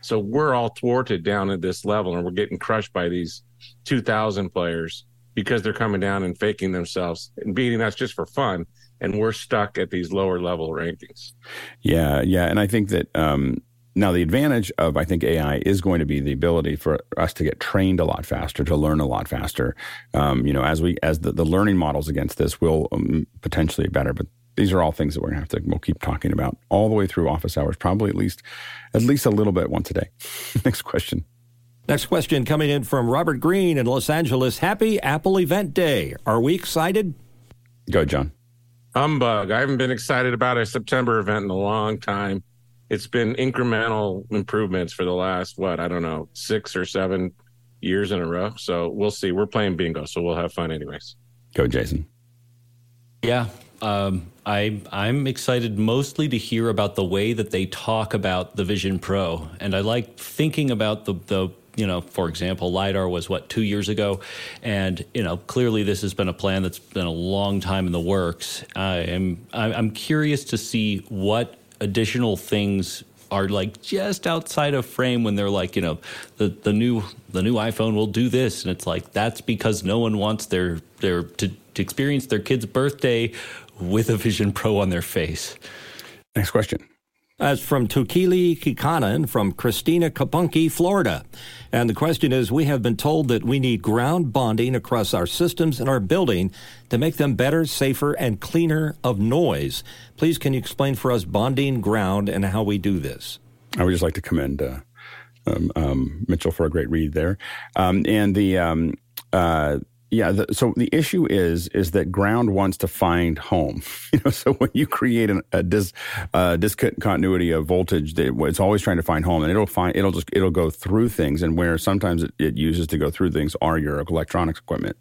So we're all thwarted down at this level and we're getting crushed by these 2000 players because they're coming down and faking themselves and beating us just for fun and we're stuck at these lower level rankings. Yeah, yeah, and I think that um, now, the advantage of, I think, AI is going to be the ability for us to get trained a lot faster, to learn a lot faster. Um, you know, as we as the, the learning models against this will um, potentially be better, but these are all things that we're gonna have to we'll keep talking about all the way through office hours, probably at least at least a little bit once a day. Next question. Next question coming in from Robert Green in Los Angeles. Happy Apple Event Day. Are we excited? Go, John. Humbug. I haven't been excited about a September event in a long time it's been incremental improvements for the last what I don't know six or seven years in a row. So we'll see. We're playing bingo, so we'll have fun anyways. Go, Jason. Yeah, um, I I'm excited mostly to hear about the way that they talk about the Vision Pro, and I like thinking about the the you know, for example, LiDAR was what, two years ago? And, you know, clearly this has been a plan that's been a long time in the works. I am, I'm curious to see what additional things are like just outside of frame when they're like, you know, the, the new the new iPhone will do this, and it's like that's because no one wants their their to, to experience their kid's birthday with a Vision Pro on their face. Next question. That's from Tukili Kikanen from Christina Kapunki, Florida. And the question is We have been told that we need ground bonding across our systems in our building to make them better, safer, and cleaner of noise. Please, can you explain for us bonding ground and how we do this? I would just like to commend uh, um, um, Mitchell for a great read there. Um, and the. Um, uh, yeah. The, so the issue is is that ground wants to find home. You know, so when you create an, a dis, uh, discontinuity of voltage, it's always trying to find home, and it'll find it'll just it'll go through things, and where sometimes it, it uses to go through things are your electronics equipment.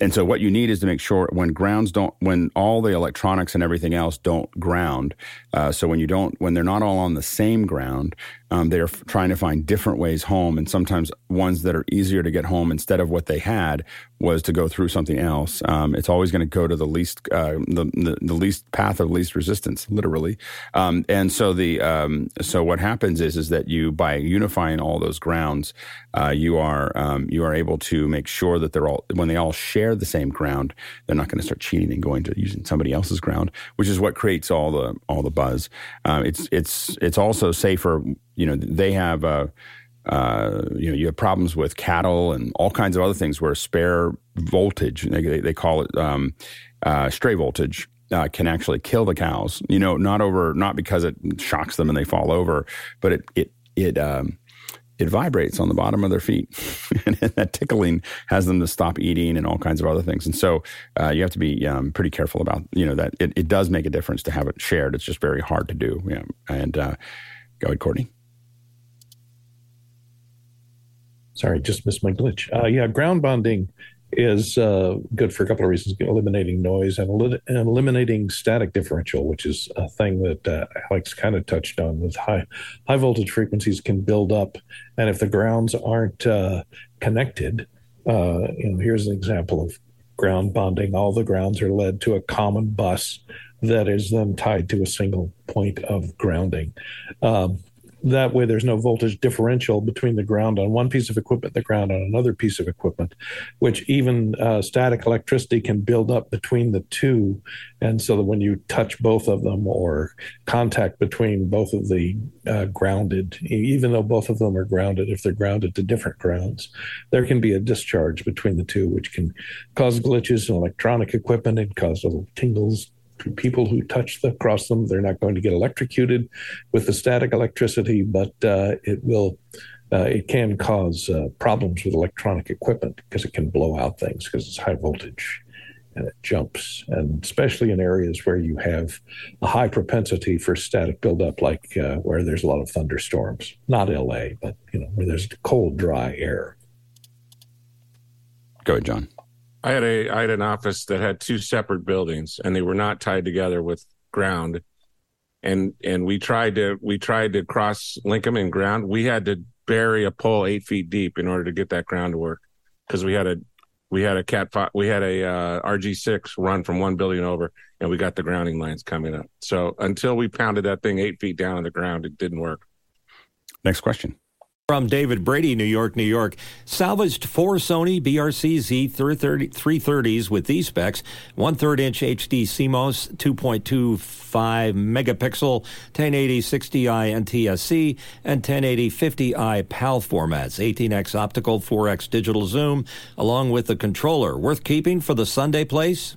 And so what you need is to make sure when grounds don't, when all the electronics and everything else don't ground. Uh, so when you don't, when they're not all on the same ground, um, they're f- trying to find different ways home, and sometimes ones that are easier to get home instead of what they had was to go through something else. Um, it's always going to go to the least, uh, the, the, the least path of least resistance, literally. Um, and so the um, so what happens is is that you by unifying all those grounds, uh, you are um, you are able to make sure that they're all when they all share the same ground, they're not going to start cheating and going to using somebody else's ground, which is what creates all the all the buzz. Uh, it's it's it's also safer. You know, they have. Uh, uh, you know, you have problems with cattle and all kinds of other things where spare voltage, they, they call it um, uh, stray voltage, uh, can actually kill the cows. You know, not over, not because it shocks them and they fall over, but it it it um, it vibrates on the bottom of their feet. and that tickling has them to stop eating and all kinds of other things. And so uh, you have to be um, pretty careful about, you know, that it, it, does make a difference to have it shared. It's just very hard to do. Yeah. And uh, go ahead, Courtney. Sorry, just missed my glitch. Uh, yeah, ground bonding is uh, good for a couple of reasons. Eliminating noise and, and, eliminating static differential which is a thing that uh, alex kind of touched on with high high voltage frequencies can build up. And if the grounds aren't uh, connected uh, you know here's an example of ground bonding. All the grounds are led to a common bus that is then tied to a single point of grounding. Um, that way there's no voltage differential between the ground on one piece of equipment the ground on another piece of equipment which even uh, static electricity can build up between the two. And so that when you touch both of them or contact between both of the uh, grounded even though both of them are grounded if they're grounded to different grounds there can be a discharge between the two which can cause glitches in electronic equipment and cause little tingles people who touch the, across them. They're not going to get electrocuted with the static electricity, but uh, it will. Uh, it can cause uh, problems with electronic equipment because it can blow out things because it's high voltage and it jumps, and especially in areas where you have a high propensity for static buildup, like uh, where there's a lot of thunderstorms. Not LA, but you know where there's cold, dry air. Go ahead, John. I had a I had an office that had two separate buildings and they were not tied together with ground. And and we tried to we tried to cross link them in ground. We had to bury a pole eight feet deep in order to get that ground to work because we had a we had a cat we had a uh, RG6 run from one building over and we got the grounding lines coming up. So until we pounded that thing eight feet down on the ground, it didn't work. Next question. From David Brady, New York, New York. Salvaged four Sony BRC Z330s with these specs one third inch HD CMOS, 2.25 megapixel, 1080 60i NTSC, and 1080 50i PAL formats, 18x optical, 4x digital zoom, along with the controller. Worth keeping for the Sunday place?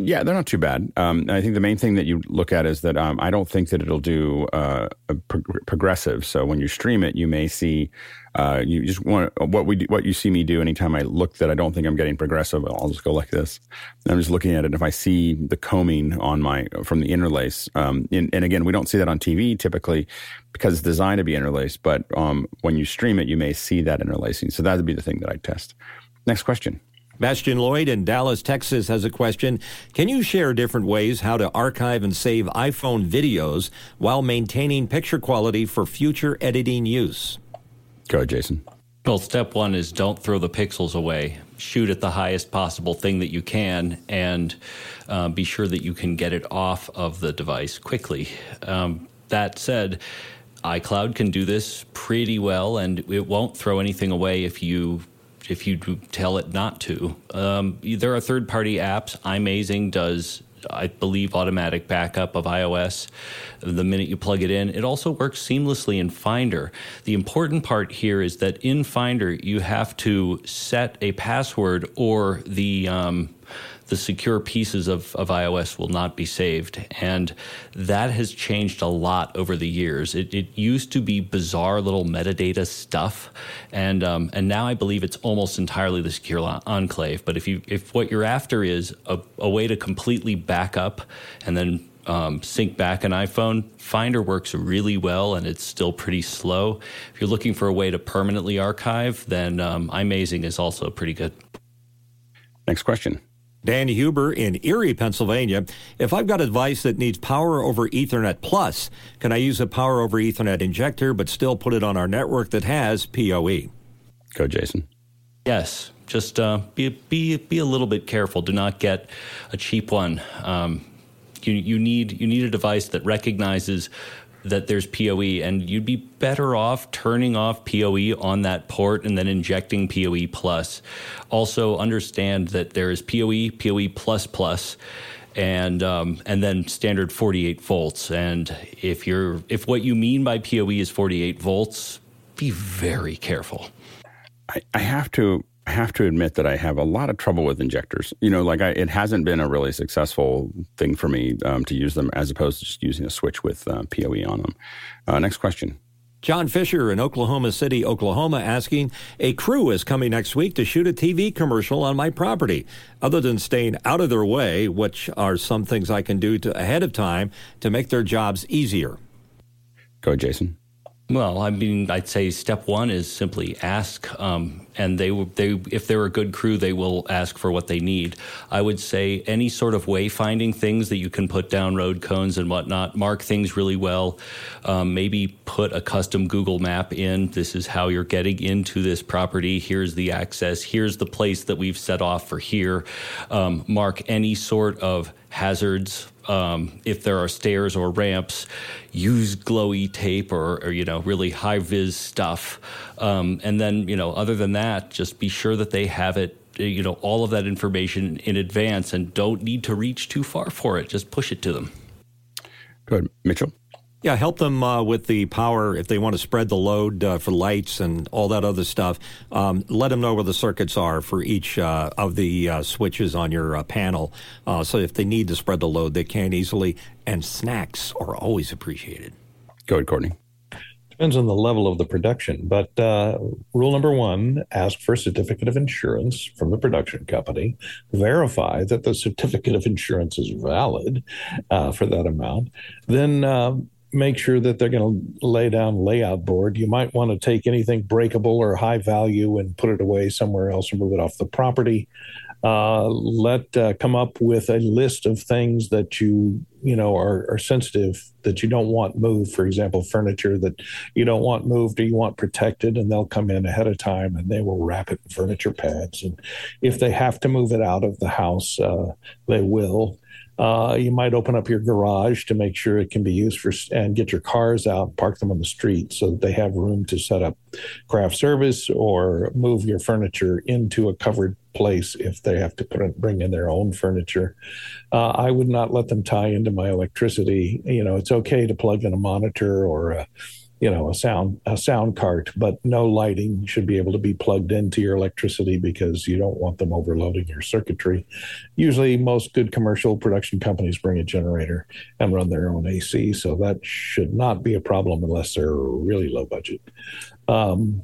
Yeah, they're not too bad. Um, I think the main thing that you look at is that um, I don't think that it'll do uh, prog- progressive. So when you stream it, you may see uh, you just want what we do, what you see me do anytime I look that I don't think I'm getting progressive. I'll just go like this. And I'm just looking at it. If I see the combing on my from the interlace, um, in, and again, we don't see that on TV typically because it's designed to be interlaced. But um, when you stream it, you may see that interlacing. So that would be the thing that I test. Next question. Bastian Lloyd in Dallas, Texas has a question. Can you share different ways how to archive and save iPhone videos while maintaining picture quality for future editing use? Go ahead, Jason. Well, step one is don't throw the pixels away. Shoot at the highest possible thing that you can and uh, be sure that you can get it off of the device quickly. Um, that said, iCloud can do this pretty well and it won't throw anything away if you if you tell it not to. Um, there are third party apps. iMazing does, I believe, automatic backup of iOS the minute you plug it in. It also works seamlessly in Finder. The important part here is that in Finder, you have to set a password or the. Um, the secure pieces of, of iOS will not be saved. And that has changed a lot over the years. It, it used to be bizarre little metadata stuff, and um, and now I believe it's almost entirely the secure enclave. But if you if what you're after is a, a way to completely back up and then um, sync back an iPhone, Finder works really well and it's still pretty slow. If you're looking for a way to permanently archive, then um, iMazing is also pretty good. Next question. Dan Huber in Erie, Pennsylvania. If I've got a device that needs power over Ethernet Plus, can I use a power over Ethernet injector but still put it on our network that has PoE? Go, Jason. Yes. Just uh, be, be, be a little bit careful. Do not get a cheap one. Um, you, you, need, you need a device that recognizes that there's PoE, and you'd be better off turning off PoE on that port and then injecting PoE plus. Also, understand that there is PoE, PoE plus plus, and um, and then standard 48 volts. And if you're if what you mean by PoE is 48 volts, be very careful. I, I have to I have to admit that I have a lot of trouble with injectors. You know, like I, it hasn't been a really successful thing for me um, to use them as opposed to just using a switch with uh, PoE on them. Uh, next question. John Fisher in Oklahoma City, Oklahoma, asking A crew is coming next week to shoot a TV commercial on my property. Other than staying out of their way, which are some things I can do to, ahead of time to make their jobs easier? Go, Jason. Well, I mean, I'd say step one is simply ask um, and they they if they're a good crew, they will ask for what they need. I would say any sort of wayfinding things that you can put down road cones and whatnot, mark things really well. Um, maybe put a custom Google map in. This is how you're getting into this property. Here's the access. Here's the place that we've set off for here. Um, mark any sort of hazards um, if there are stairs or ramps, use glowy tape or, or you know really high vis stuff. Um, and then you know other than that, just be sure that they have it you know all of that information in advance and don't need to reach too far for it. Just push it to them. Go ahead, Mitchell. Yeah, help them uh, with the power if they want to spread the load uh, for lights and all that other stuff. Um, let them know where the circuits are for each uh, of the uh, switches on your uh, panel. Uh, so if they need to spread the load, they can easily. And snacks are always appreciated. Go ahead, Courtney. Depends on the level of the production. But rule number one ask for a certificate of insurance from the production company. Verify that the certificate of insurance is valid for that amount. Then um, make sure that they're going to lay down layout board. You might want to take anything breakable or high value and put it away somewhere else or move it off the property. Uh, let uh, come up with a list of things that you you know are, are sensitive that you don't want moved. For example, furniture that you don't want moved or you want protected, and they'll come in ahead of time and they will wrap it in furniture pads. And if they have to move it out of the house, uh, they will. Uh, you might open up your garage to make sure it can be used for and get your cars out, park them on the street so that they have room to set up craft service or move your furniture into a covered place if they have to bring in their own furniture. Uh, I would not let them tie into my electricity. You know, it's okay to plug in a monitor or a you know a sound a sound cart but no lighting should be able to be plugged into your electricity because you don't want them overloading your circuitry. Usually most good commercial production companies bring a generator and run their own ac so that should not be a problem unless they're really low budget. Um,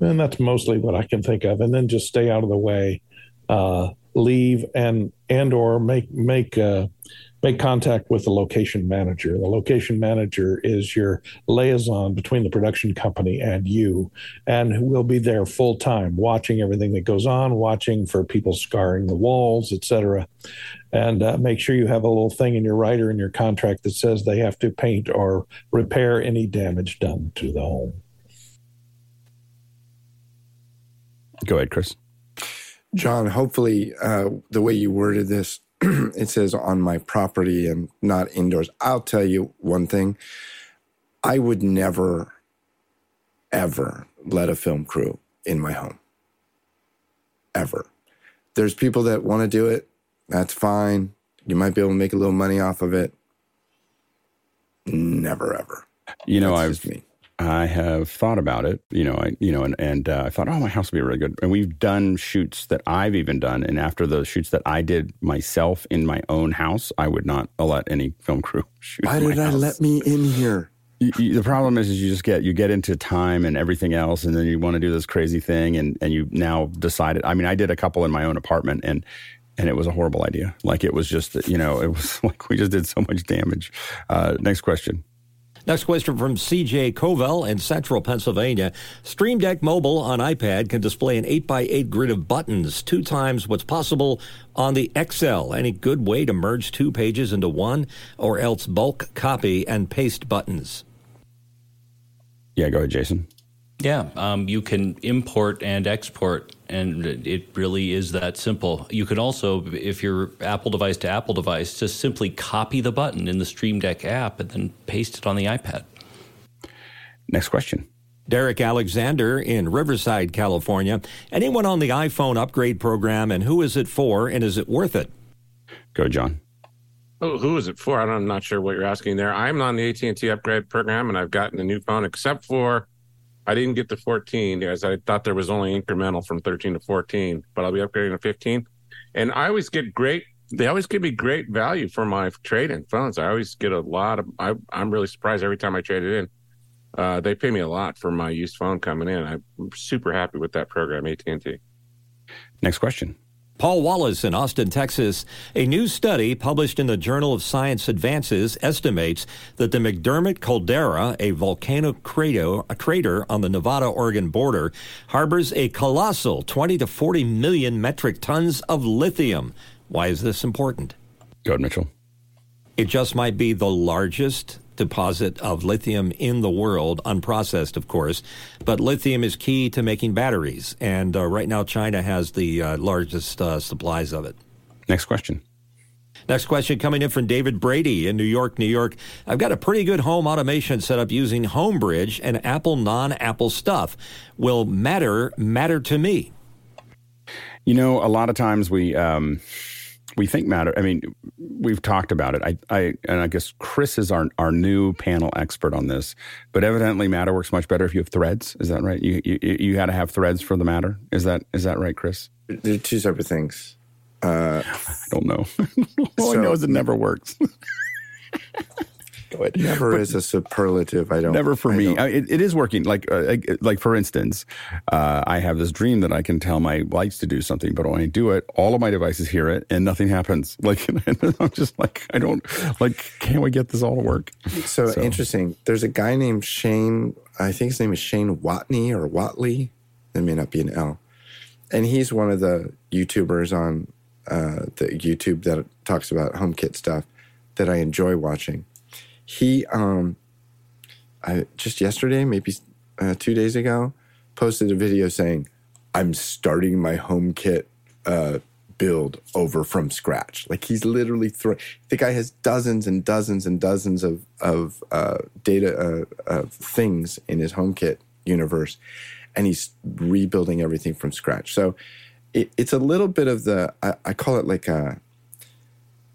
and that's mostly what i can think of. And then just stay out of the way uh, leave and and or make make uh, make contact with the location manager. The location manager is your liaison between the production company and you, and will be there full time, watching everything that goes on, watching for people scarring the walls, etc. And uh, make sure you have a little thing in your rider in your contract that says they have to paint or repair any damage done to the home. Go ahead, Chris. John, hopefully, uh, the way you worded this it says on my property and not indoors. I'll tell you one thing. I would never, ever let a film crew in my home. Ever. There's people that want to do it. That's fine. You might be able to make a little money off of it. Never, ever. You know, I've I have thought about it, you know, I, you know, and, and uh, I thought, oh, my house would be really good. And we've done shoots that I've even done. And after the shoots that I did myself in my own house, I would not let any film crew shoot. Why did I let me in here? You, you, the problem is, is you just get you get into time and everything else, and then you want to do this crazy thing, and and you now decided. I mean, I did a couple in my own apartment, and and it was a horrible idea. Like it was just, you know, it was like we just did so much damage. Uh, next question. Next question from CJ Covell in central Pennsylvania. Stream Deck Mobile on iPad can display an 8x8 grid of buttons, two times what's possible on the XL. Any good way to merge two pages into one, or else bulk copy and paste buttons? Yeah, go ahead, Jason. Yeah, um, you can import and export, and it really is that simple. You can also, if you're Apple device to Apple device, just simply copy the button in the Stream Deck app and then paste it on the iPad. Next question. Derek Alexander in Riverside, California. Anyone on the iPhone upgrade program, and who is it for, and is it worth it? Go, John. Oh, who is it for? I'm not sure what you're asking there. I'm on the AT&T upgrade program, and I've gotten a new phone, except for I didn't get to 14 as I thought there was only incremental from 13 to 14, but I'll be upgrading to 15. And I always get great. They always give me great value for my trade-in phones. I always get a lot of. I, am really surprised every time I trade it in. Uh, they pay me a lot for my used phone coming in. I'm super happy with that program, AT&T. Next question. Paul Wallace in Austin, Texas. A new study published in the Journal of Science Advances estimates that the McDermitt caldera, a volcano crater, a crater on the Nevada Oregon border, harbors a colossal 20 to 40 million metric tons of lithium. Why is this important? Go ahead, Mitchell. It just might be the largest deposit of lithium in the world, unprocessed, of course. But lithium is key to making batteries. And uh, right now, China has the uh, largest uh, supplies of it. Next question. Next question coming in from David Brady in New York, New York. I've got a pretty good home automation set up using Homebridge and Apple non Apple stuff. Will Matter matter to me? You know, a lot of times we. Um we think matter. I mean, we've talked about it. I, I, and I guess Chris is our our new panel expert on this. But evidently, matter works much better if you have threads. Is that right? You you, you had to have threads for the matter. Is that is that right, Chris? They're two separate things. Uh, I don't know. All so, I know is it never works. Go ahead. Never but is a superlative. I don't. Never for I me. I, it, it is working. Like, uh, like for instance, uh, I have this dream that I can tell my lights to do something, but when I do it, all of my devices hear it, and nothing happens. Like, I'm just like, I don't like. Can we get this all to work? So, so, interesting. There's a guy named Shane. I think his name is Shane Watney or Watley. There may not be an L, and he's one of the YouTubers on uh, the YouTube that talks about HomeKit stuff that I enjoy watching he um I, just yesterday maybe uh, two days ago posted a video saying i'm starting my HomeKit uh, build over from scratch. Like he's literally throwing the guy has dozens and dozens and dozens of of uh, data uh, things in his HomeKit universe and he's rebuilding everything from scratch. So it, it's a little bit of the I, I call it like a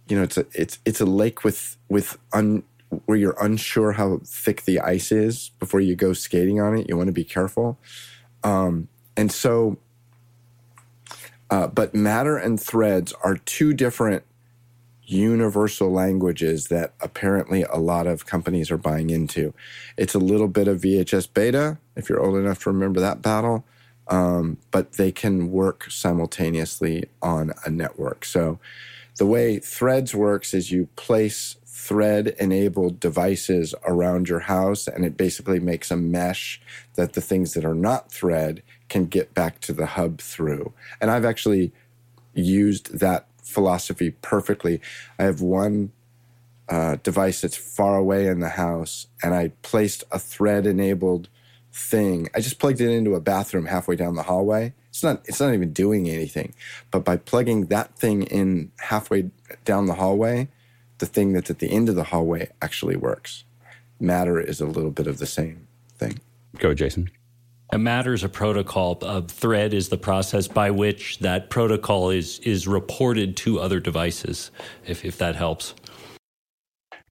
you know it's a it's it's a lake with with un where you're unsure how thick the ice is before you go skating on it. You want to be careful. Um, and so, uh, but matter and threads are two different universal languages that apparently a lot of companies are buying into. It's a little bit of VHS beta, if you're old enough to remember that battle, um, but they can work simultaneously on a network. So the way Threads works is you place thread enabled devices around your house and it basically makes a mesh that the things that are not thread can get back to the hub through. And I've actually used that philosophy perfectly. I have one uh, device that's far away in the house and I placed a thread enabled thing. I just plugged it into a bathroom halfway down the hallway. It's not it's not even doing anything. But by plugging that thing in halfway down the hallway, the thing that's at the end of the hallway actually works. Matter is a little bit of the same thing. Go, Jason. A matter is a protocol. A thread is the process by which that protocol is is reported to other devices. If if that helps.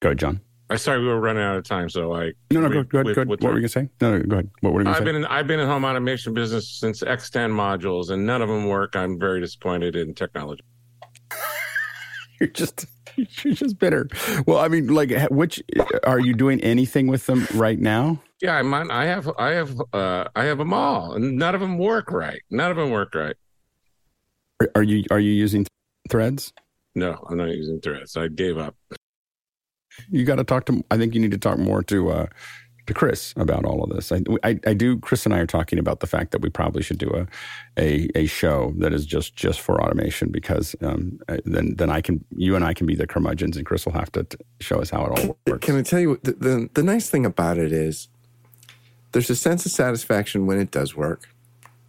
Go, ahead, John. I sorry we were running out of time, so I no no go, go ahead. Go ahead. What were you gonna say? No, no, go ahead. What were you gonna say? I've say? been in, I've been in home automation business since X10 modules, and none of them work. I'm very disappointed in technology. You're just you're just bitter. Well, I mean, like, which are you doing anything with them right now? Yeah, I'm on, I have, I have, uh, I have them all, and none of them work right. None of them work right. Are you are you using threads? No, I'm not using threads. I gave up. You got to talk to. I think you need to talk more to uh, to Chris about all of this. I, I, I, do. Chris and I are talking about the fact that we probably should do a a, a show that is just just for automation because um, then then I can you and I can be the curmudgeons and Chris will have to t- show us how it all works. Can I tell you the, the the nice thing about it is there's a sense of satisfaction when it does work.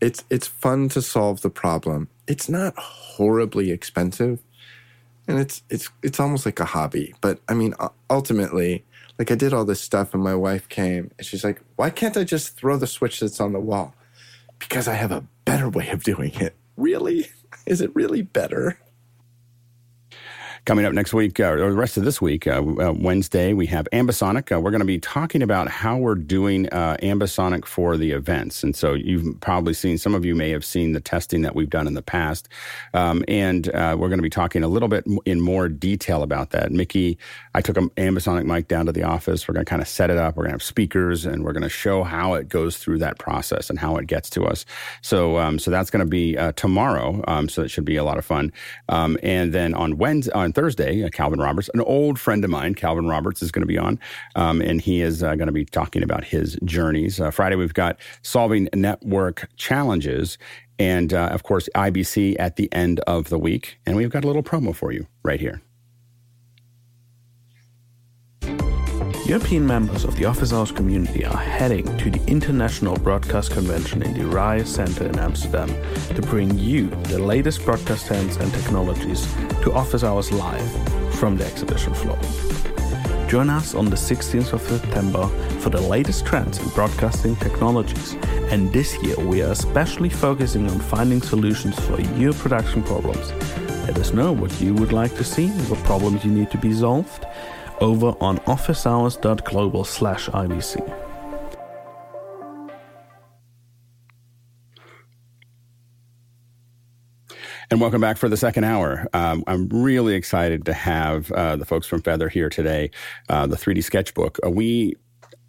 It's it's fun to solve the problem. It's not horribly expensive, and it's it's it's almost like a hobby. But I mean, ultimately like I did all this stuff and my wife came and she's like, why can't I just throw the switch that's on the wall? Because I have a better way of doing it. Really? Is it really better? Coming up next week, uh, or the rest of this week, uh, uh, Wednesday, we have Ambisonic. Uh, we're going to be talking about how we're doing uh, Ambisonic for the events. And so you've probably seen, some of you may have seen the testing that we've done in the past. Um, and uh, we're going to be talking a little bit in more detail about that. Mickey, I took an Ambisonic mic down to the office. We're going to kind of set it up. We're going to have speakers and we're going to show how it goes through that process and how it gets to us. So, um, so that's going to be tomorrow. Um, so it should be a lot of fun. Um, and then on Wednesday, on Thursday, uh, Calvin Roberts, an old friend of mine, Calvin Roberts, is going to be on, um, and he is uh, going to be talking about his journeys. Uh, Friday, we've got solving network challenges, and uh, of course, IBC at the end of the week. And we've got a little promo for you right here. European members of the Office Hours community are heading to the International Broadcast Convention in the Rai Center in Amsterdam to bring you the latest broadcast trends and technologies to Office Hours Live from the exhibition floor. Join us on the 16th of September for the latest trends in broadcasting technologies. And this year we are especially focusing on finding solutions for your production problems. Let us know what you would like to see, what problems you need to be solved over on officehours.global slash IBC. And welcome back for the second hour. Um, I'm really excited to have uh, the folks from Feather here today. Uh, the 3D sketchbook. Uh, we,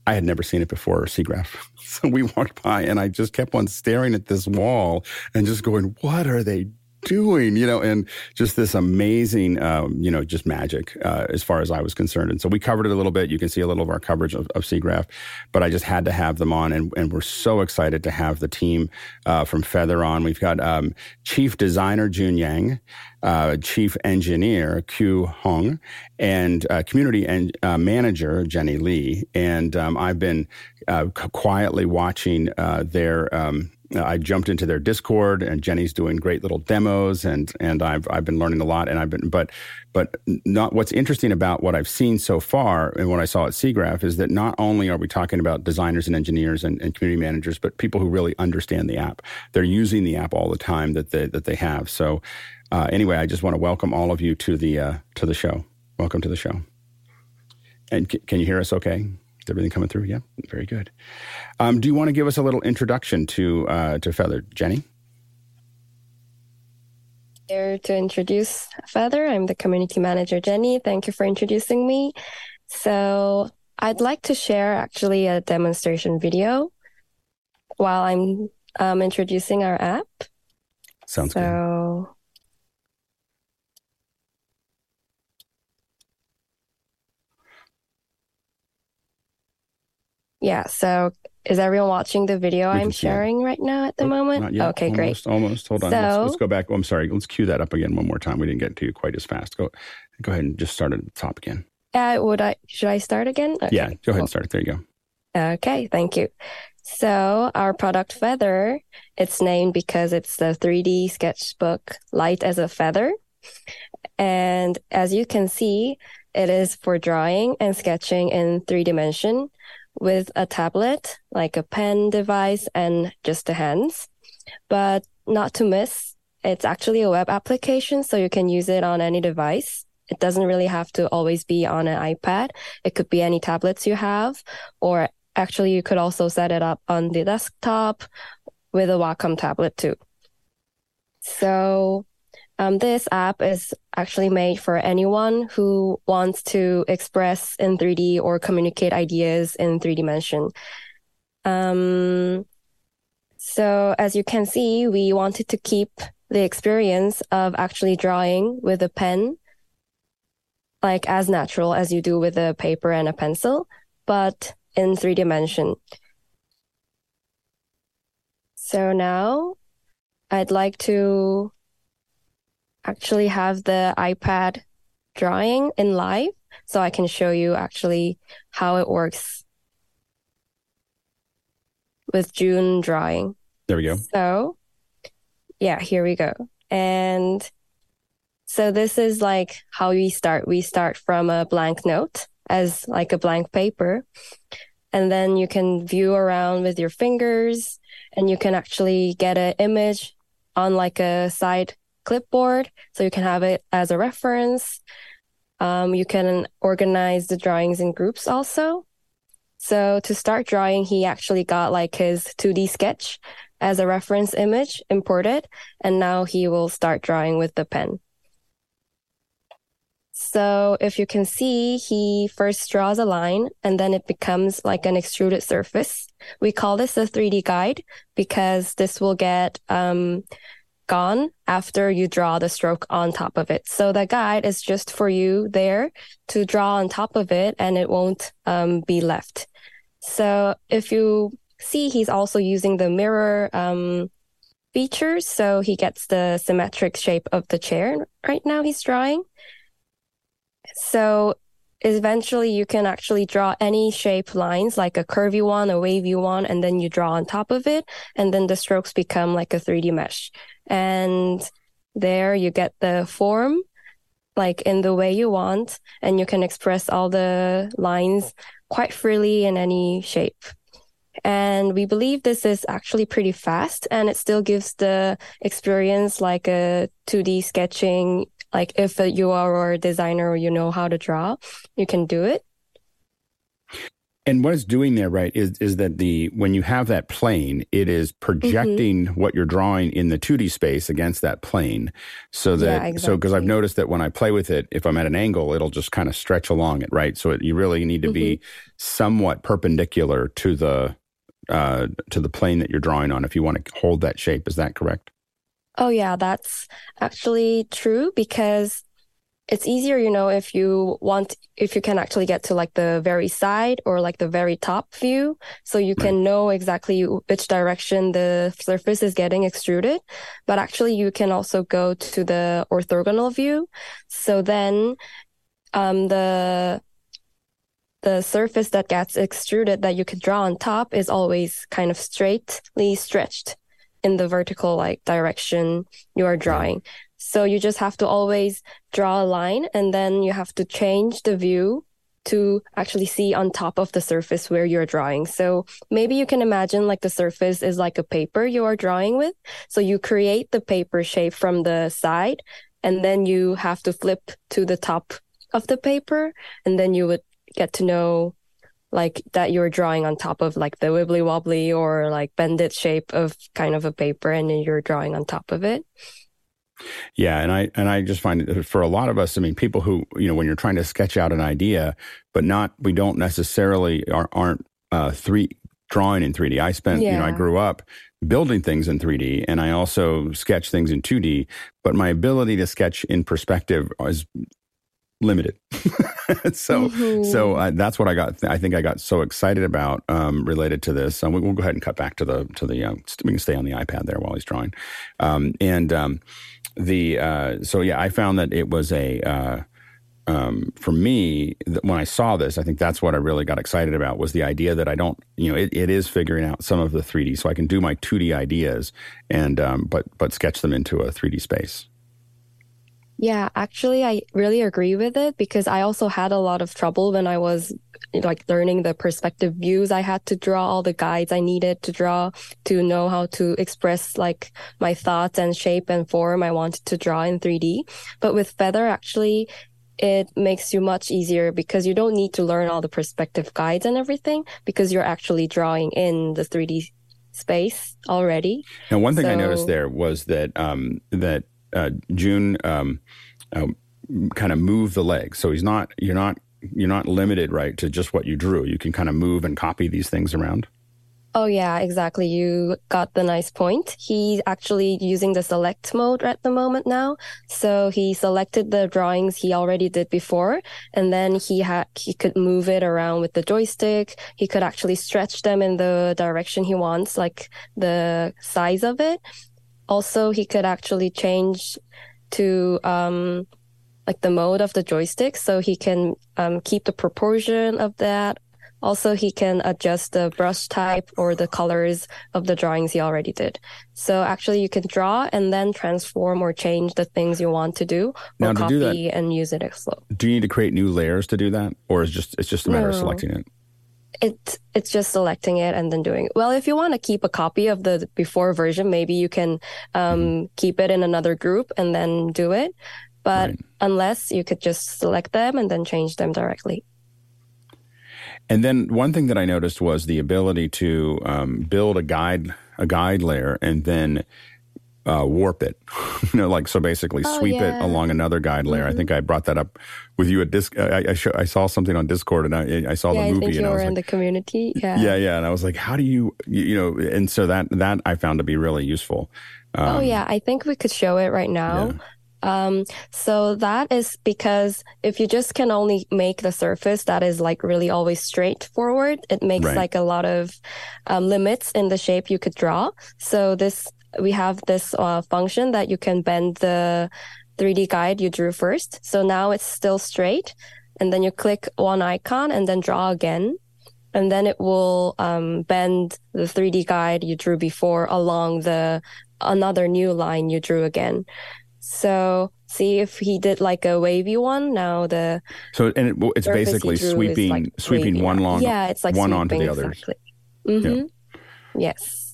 I had never seen it before, SIGGRAPH. So we walked by, and I just kept on staring at this wall and just going, "What are they doing? You know, and just this amazing, um, you know, just magic uh, as far as I was concerned. And so we covered it a little bit. You can see a little of our coverage of, of SIGGRAPH, but I just had to have them on, and, and we're so excited to have the team uh, from Feather on. We've got um, Chief Designer Jun Yang. Uh, Chief Engineer Kyu Hong and uh, Community en- uh, Manager Jenny Lee. And um, I've been uh, quietly watching uh, their um, I jumped into their Discord, and Jenny's doing great little demos, and and I've I've been learning a lot, and I've been but but not what's interesting about what I've seen so far and what I saw at SIGGRAPH is that not only are we talking about designers and engineers and, and community managers, but people who really understand the app. They're using the app all the time that they that they have. So uh, anyway, I just want to welcome all of you to the uh, to the show. Welcome to the show. And c- can you hear us? Okay everything coming through? Yeah, very good. Um, do you want to give us a little introduction to uh, to Feather, Jenny? Here to introduce Feather. I'm the community manager, Jenny. Thank you for introducing me. So I'd like to share actually a demonstration video while I'm um, introducing our app. Sounds so, good. Yeah. So is everyone watching the video we I'm sharing right now at the oh, moment? Okay, almost, great. Almost. Hold on. So, let's, let's, go back. Oh, I'm sorry. Let's cue that up again one more time. We didn't get to you quite as fast. Go go ahead and just start at the top again. Uh, would I should I start again? Okay, yeah, go ahead and start. There you go. Okay, thank you. So our product Feather, it's named because it's the 3D sketchbook light as a feather. And as you can see, it is for drawing and sketching in three dimension with a tablet, like a pen device and just the hands. But not to miss, it's actually a web application, so you can use it on any device. It doesn't really have to always be on an iPad. It could be any tablets you have, or actually you could also set it up on the desktop with a Wacom tablet too. So um, this app is actually made for anyone who wants to express in 3D or communicate ideas in three dimension. Um, so as you can see, we wanted to keep the experience of actually drawing with a pen, like as natural as you do with a paper and a pencil, but in three dimension. So now I'd like to actually have the iPad drawing in live so I can show you actually how it works with Jun drawing. There we go. So, yeah, here we go. And so this is like how we start. We start from a blank note as like a blank paper. And then you can view around with your fingers and you can actually get an image on like a side clipboard so you can have it as a reference. Um, you can organize the drawings in groups also. So to start drawing, he actually got like his 2D sketch as a reference image imported, and now he will start drawing with the pen. So if you can see, he first draws a line and then it becomes like an extruded surface. We call this a 3D guide because this will get um, gone after you draw the stroke on top of it. So the guide is just for you there to draw on top of it and it won't um, be left. So if you see, he's also using the mirror um, features. So he gets the symmetric shape of the chair right now he's drawing. So eventually you can actually draw any shape lines like a curvy one, a wavy one, and then you draw on top of it. And then the strokes become like a 3D mesh. And there you get the form like in the way you want, and you can express all the lines quite freely in any shape. And we believe this is actually pretty fast and it still gives the experience like a 2D sketching like if you are a designer or you know how to draw, you can do it. And what it's doing there, right, is is that the when you have that plane, it is projecting mm-hmm. what you're drawing in the 2D space against that plane, so that yeah, exactly. so because I've noticed that when I play with it, if I'm at an angle, it'll just kind of stretch along it, right? So it, you really need to mm-hmm. be somewhat perpendicular to the uh, to the plane that you're drawing on if you want to hold that shape. Is that correct? Oh, yeah, that's actually true because it's easier, you know, if you want, if you can actually get to like the very side or like the very top view. So you can know exactly which direction the surface is getting extruded. But actually, you can also go to the orthogonal view. So then, um, the, the surface that gets extruded that you could draw on top is always kind of straightly stretched in the vertical like direction you are drawing. So you just have to always draw a line and then you have to change the view to actually see on top of the surface where you're drawing. So maybe you can imagine like the surface is like a paper you are drawing with. So you create the paper shape from the side and then you have to flip to the top of the paper and then you would get to know like that you're drawing on top of like the wibbly wobbly or like bended shape of kind of a paper and then you're drawing on top of it. Yeah, and I and I just find that for a lot of us, I mean, people who you know, when you're trying to sketch out an idea, but not we don't necessarily are, aren't uh, three drawing in 3D. I spent, yeah. you know, I grew up building things in 3D, and I also sketch things in 2D. But my ability to sketch in perspective is limited. so mm-hmm. so uh, that's what I got. I think I got so excited about um, related to this. Um, we, will go ahead and cut back to the to the. Uh, we can stay on the iPad there while he's drawing. Um, and um, the uh, so yeah, I found that it was a. Uh, um, for me, when I saw this, I think that's what I really got excited about was the idea that I don't, you know, it, it is figuring out some of the 3D, so I can do my 2D ideas and um, but but sketch them into a 3D space. Yeah, actually, I really agree with it because I also had a lot of trouble when I was like learning the perspective views. I had to draw all the guides I needed to draw to know how to express like my thoughts and shape and form I wanted to draw in 3D. But with Feather, actually, it makes you much easier because you don't need to learn all the perspective guides and everything because you're actually drawing in the 3D space already. Now, one thing so, I noticed there was that um, that uh, Jun um, uh, kind of move the legs. So he's not you're not you're not limited right to just what you drew. You can kind of move and copy these things around. Oh yeah, exactly. You got the nice point. He's actually using the select mode at the moment now. So he selected the drawings he already did before, and then he had he could move it around with the joystick. He could actually stretch them in the direction he wants, like the size of it also he could actually change to um, like the mode of the joystick so he can um, keep the proportion of that. Also he can adjust the brush type or the colors of the drawings he already did. So actually you can draw and then transform or change the things you want to do or now, to copy do that, and use it as well. Do you need to create new layers to do that? Or is just it's just a matter no. of selecting it it it's just selecting it and then doing it. Well, if you want to keep a copy of the before version, maybe you can um, mm-hmm. keep it in another group and then do it. But right. unless you could just select them and then change them directly. And then one thing that I noticed was the ability to um, build a guide a guide layer and then uh, warp it. you know, like so basically oh, sweep yeah. it along another guide layer. Mm-hmm. I think I brought that up with you at Disc. I I, I saw something on Discord and I, I saw yeah, the movie I think and you I was were like, in the community. Yeah, yeah, yeah. And I was like, how do you, you, you know? And so that that I found to be really useful. Oh, um, oh yeah, I think we could show it right now. Yeah. Um, so that is because if you just can only make the surface that is like really always straightforward, it makes right. like a lot of um, limits in the shape you could draw. So this we have this uh, function that you can bend the 3D guide you drew first. So now it's still straight. And then you click one icon and then draw again. And then it will um, bend the 3D guide you drew before along the another new line you drew again. So see if he did like a wavy one. Now the so and it, it's basically sweeping like sweeping one long yeah it's like one onto the others. Exactly. Mm-hmm. Yeah. Yes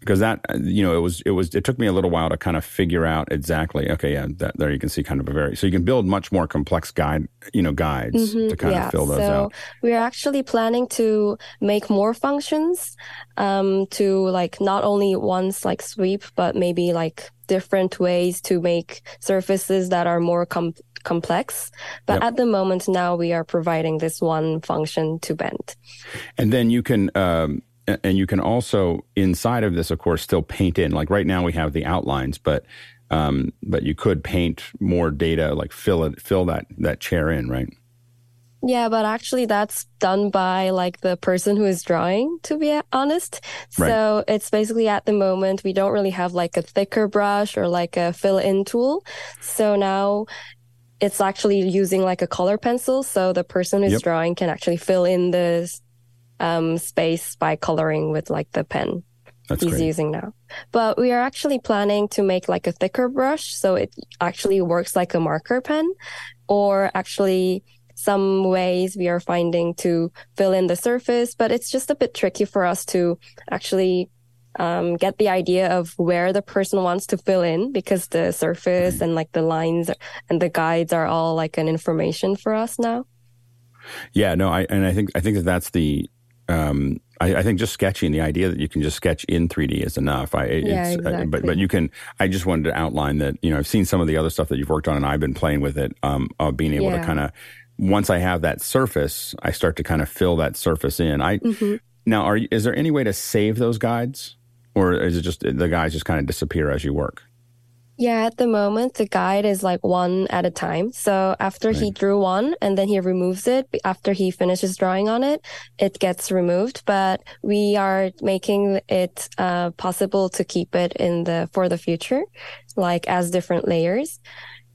because that you know it was it was it took me a little while to kind of figure out exactly okay yeah that, there you can see kind of a very so you can build much more complex guide you know guides mm-hmm, to kind yeah. of fill those so out we're actually planning to make more functions um, to like not only once like sweep but maybe like different ways to make surfaces that are more com- complex. But yep. at the moment now we are providing this one function to bend. And then you can um, and you can also inside of this of course still paint in like right now we have the outlines but um, but you could paint more data like fill it fill that that chair in right yeah but actually that's done by like the person who is drawing to be honest right. so it's basically at the moment we don't really have like a thicker brush or like a fill in tool so now it's actually using like a color pencil so the person who's yep. drawing can actually fill in the um, space by coloring with like the pen That's he's great. using now. But we are actually planning to make like a thicker brush so it actually works like a marker pen or actually some ways we are finding to fill in the surface, but it's just a bit tricky for us to actually um, get the idea of where the person wants to fill in because the surface and like the lines and the guides are all like an information for us now. Yeah, no, I and I think I think that that's the um, I, I, think just sketching, the idea that you can just sketch in 3D is enough. I, yeah, exactly. uh, but but you can. I just wanted to outline that. You know, I've seen some of the other stuff that you've worked on, and I've been playing with it. Um, of being able yeah. to kind of once I have that surface, I start to kind of fill that surface in. I mm-hmm. now are is there any way to save those guides, or is it just the guides just kind of disappear as you work? Yeah, at the moment, the guide is like one at a time. So after right. he drew one and then he removes it, after he finishes drawing on it, it gets removed. But we are making it uh, possible to keep it in the, for the future, like as different layers.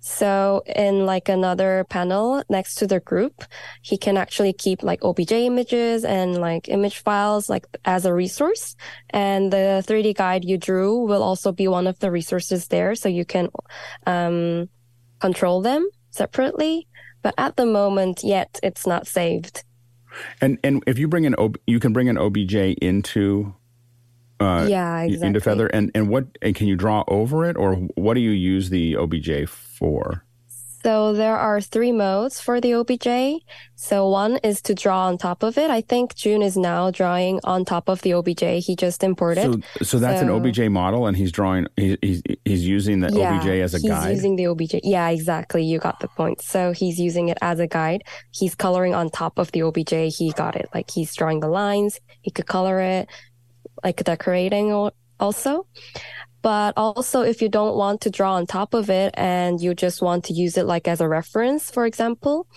So in like another panel next to the group, he can actually keep like OBJ images and like image files like as a resource. And the 3D guide you drew will also be one of the resources there. So you can, um, control them separately. But at the moment yet, it's not saved. And, and if you bring an, you can bring an OBJ into uh, yeah, exactly. into Feather, and and what and can you draw over it, or what do you use the OBJ for? So there are three modes for the OBJ. So one is to draw on top of it. I think Jun is now drawing on top of the OBJ he just imported. So, so that's so, an OBJ model, and he's drawing. He's he's, he's using the yeah, OBJ as a he's guide. He's using the OBJ. Yeah, exactly. You got the point. So he's using it as a guide. He's coloring on top of the OBJ. He got it. Like he's drawing the lines. He could color it like decorating also. But also, if you don't want to draw on top of it and you just want to use it like as a reference, for example,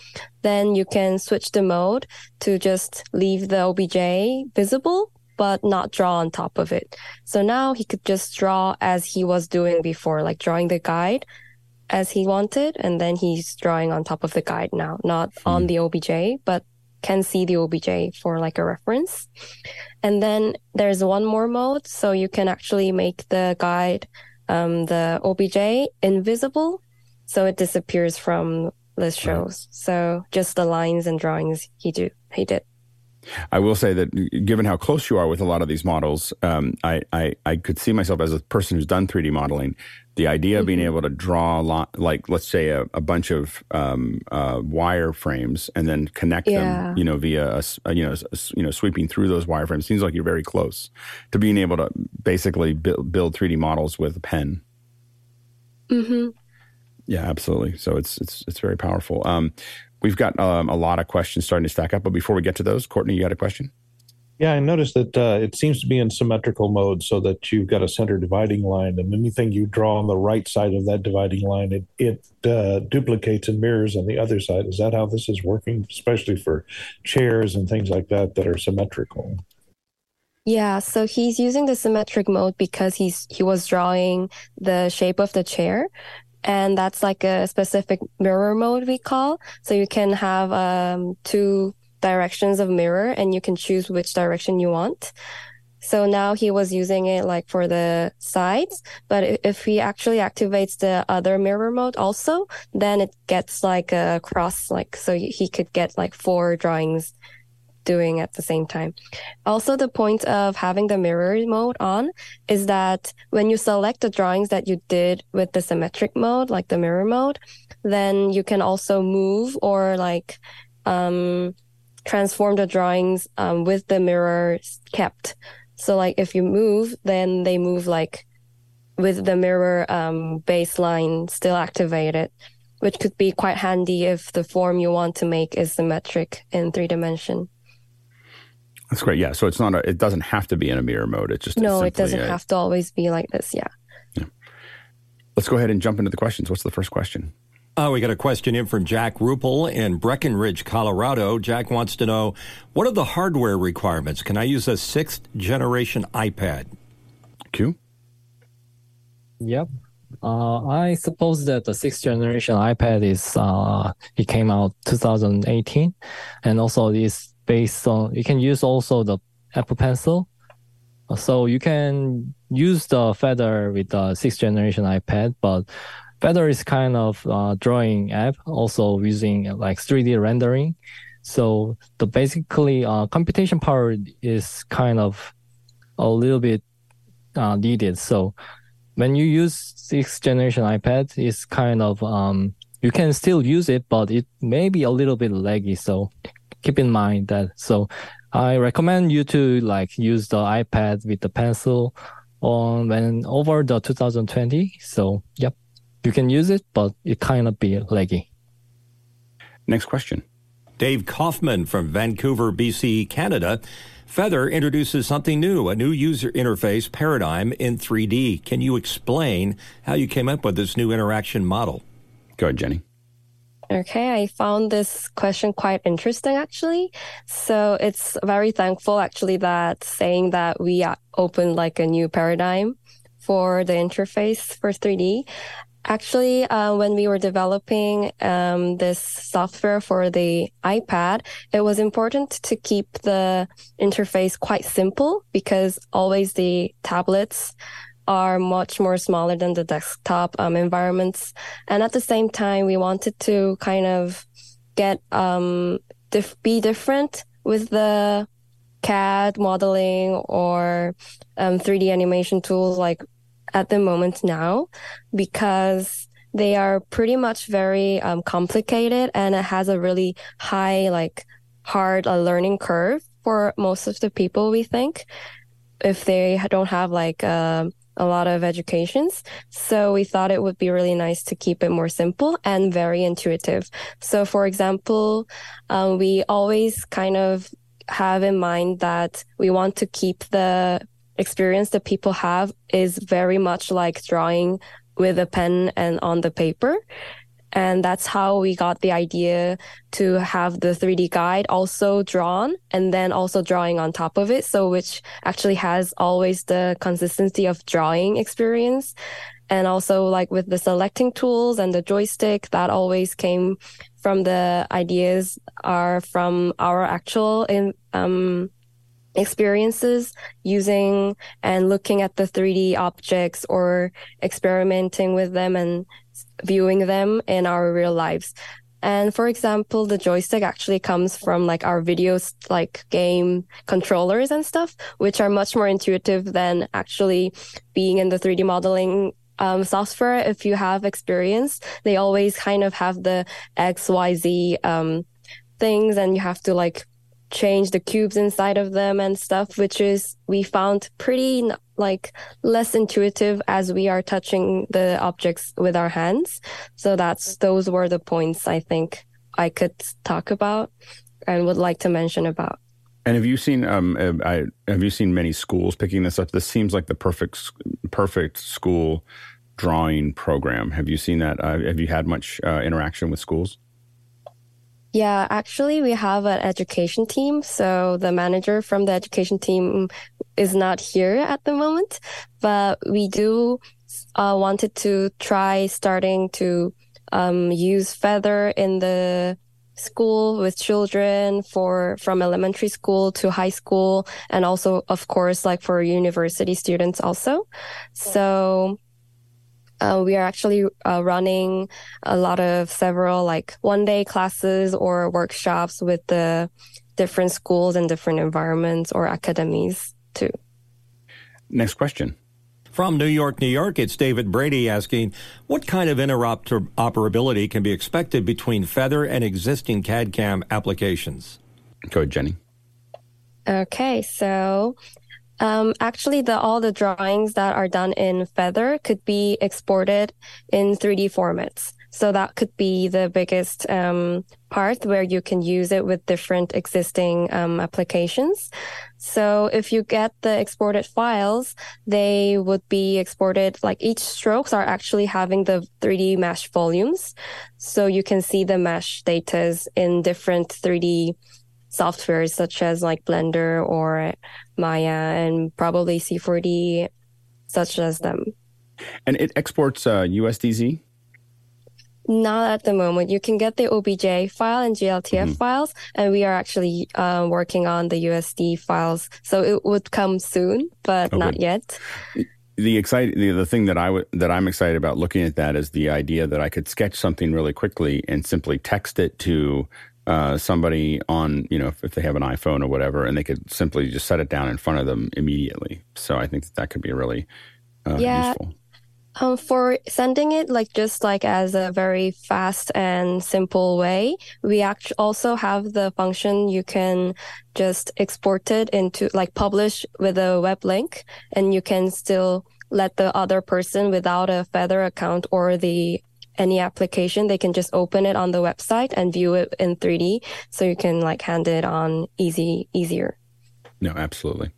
then you can switch the mode to just leave the OBJ visible, but not draw on top of it. So now he could just draw as he was doing before, like drawing the guide as he wanted. And then he's drawing on top of the guide now, not hmm. on the OBJ, but can see the OBJ for like a reference. And then there's one more mode. So you can actually make the guide, um, the OBJ invisible. So it disappears from the shows. Right. So just the lines and drawings he do, he did. I will say that given how close you are with a lot of these models, um, I, I, I could see myself as a person who's done 3D modeling. The idea mm-hmm. of being mm-hmm. able to draw a lot, like let's say a, a bunch of um, uh, wire frames and then connect yeah. them, you know, via a, a, you know a, you know sweeping through those wireframes seems like you're very close to being able to basically build, build 3D models with a pen. Mm-hmm. Yeah, absolutely. So it's it's it's very powerful. Um, we've got um, a lot of questions starting to stack up, but before we get to those, Courtney, you got a question? Yeah, I noticed that uh, it seems to be in symmetrical mode, so that you've got a center dividing line, and anything you draw on the right side of that dividing line, it it uh, duplicates and mirrors on the other side. Is that how this is working, especially for chairs and things like that that are symmetrical? Yeah, so he's using the symmetric mode because he's he was drawing the shape of the chair, and that's like a specific mirror mode we call. So you can have um, two directions of mirror and you can choose which direction you want. So now he was using it like for the sides, but if he actually activates the other mirror mode also, then it gets like a cross, like, so he could get like four drawings doing at the same time. Also, the point of having the mirror mode on is that when you select the drawings that you did with the symmetric mode, like the mirror mode, then you can also move or like, um, transform the drawings, um, with the mirror kept. So like if you move, then they move like with the mirror, um, baseline still activated which could be quite handy if the form you want to make is symmetric in three dimension. That's great. Yeah. So it's not a, it doesn't have to be in a mirror mode. It's just no, it doesn't a, have to always be like this. Yeah. Yeah. Let's go ahead and jump into the questions. What's the first question? Oh, we got a question in from Jack Rupel in Breckenridge, Colorado. Jack wants to know what are the hardware requirements? Can I use a sixth generation iPad? Kyu. Yep. Uh, I suppose that the sixth generation iPad is uh, it came out 2018, and also is based on you can use also the Apple Pencil. So you can use the Feather with the sixth generation iPad, but Feather is kind of drawing app, also using like 3D rendering. So the basically uh, computation power is kind of a little bit uh, needed. So when you use sixth generation iPad, it's kind of um, you can still use it, but it may be a little bit laggy. So keep in mind that. So I recommend you to like use the iPad with the pencil on when over the 2020. So yep, you can use it, but it kind of be laggy. Next question. Dave Kaufman from Vancouver, BC, Canada. Feather introduces something new, a new user interface paradigm in 3D. Can you explain how you came up with this new interaction model? Go ahead, Jenny. Okay, I found this question quite interesting actually. So it's very thankful actually that saying that we opened like a new paradigm for the interface for 3D. Actually, uh, when we were developing um, this software for the iPad, it was important to keep the interface quite simple because always the tablets are much more smaller than the desktop um, environments. And at the same time, we wanted to kind of get um, dif- be different with the CAD modeling or um, 3D animation tools like at the moment now because they are pretty much very um, complicated and it has a really high like hard uh, learning curve for most of the people we think if they don't have like um, a lot of educations. So we thought it would be really nice to keep it more simple and very intuitive. So for example, um, we always kind of have in mind that we want to keep the experience that people have is very much like drawing with a pen and on the paper. And that's how we got the idea to have the 3D guide also drawn and then also drawing on top of it. So which actually has always the consistency of drawing experience. And also like with the selecting tools and the joystick that always came from the ideas are from our actual in, um, experiences using and looking at the 3D objects or experimenting with them and viewing them in our real lives. And for example, the joystick actually comes from like our videos, like game controllers and stuff, which are much more intuitive than actually being in the 3D modeling um, software. If you have experience, they always kind of have the X, Y, Z um, things, and you have to like change the cubes inside of them and stuff, which is we found pretty like less intuitive as we are touching the objects with our hands. So that's those were the points I think I could talk about and would like to mention about. And have you seen um I, have you seen many schools picking this up? This seems like the perfect perfect school drawing program. Have you seen that? Uh, have you had much uh, interaction with schools? Yeah, actually, we have an education team. So the manager from the education team is not here at the moment, but we do uh, wanted to try starting to um, use Feather in the school with children for from elementary school to high school and also of course like for university students also so uh, we are actually uh, running a lot of several like one day classes or workshops with the different schools and different environments or academies too. Next question. From New York, New York, it's David Brady asking what kind of interoperability can be expected between Feather and existing CAD CAM applications? Go ahead, Jenny. Okay, so um, actually, the all the drawings that are done in Feather could be exported in 3D formats. So that could be the biggest um, part where you can use it with different existing um, applications. So if you get the exported files, they would be exported like each strokes are actually having the 3D mesh volumes. So you can see the mesh datas in different 3D softwares such as like Blender or Maya and probably C4D, such as them. And it exports uh, USDZ? Not at the moment. You can get the OBJ file and GLTF mm-hmm. files, and we are actually uh, working on the USD files. So it would come soon, but oh, not yet. The exciting, the, the thing that I w- that I'm excited about looking at that is the idea that I could sketch something really quickly and simply text it to uh, somebody on, you know, if, if, they have an iPhone or whatever, and they could simply just set it down in front of them immediately. So I think that, that could be really uh, yeah. useful. Um, for sending it like just like as a very fast and simple way, we actually also have the function you can just export it into like publish with a web link, and you can still let the other person without a Feather account or the any application, they can just open it on the website and view it in 3D. So you can like hand it on easy, easier. No, absolutely.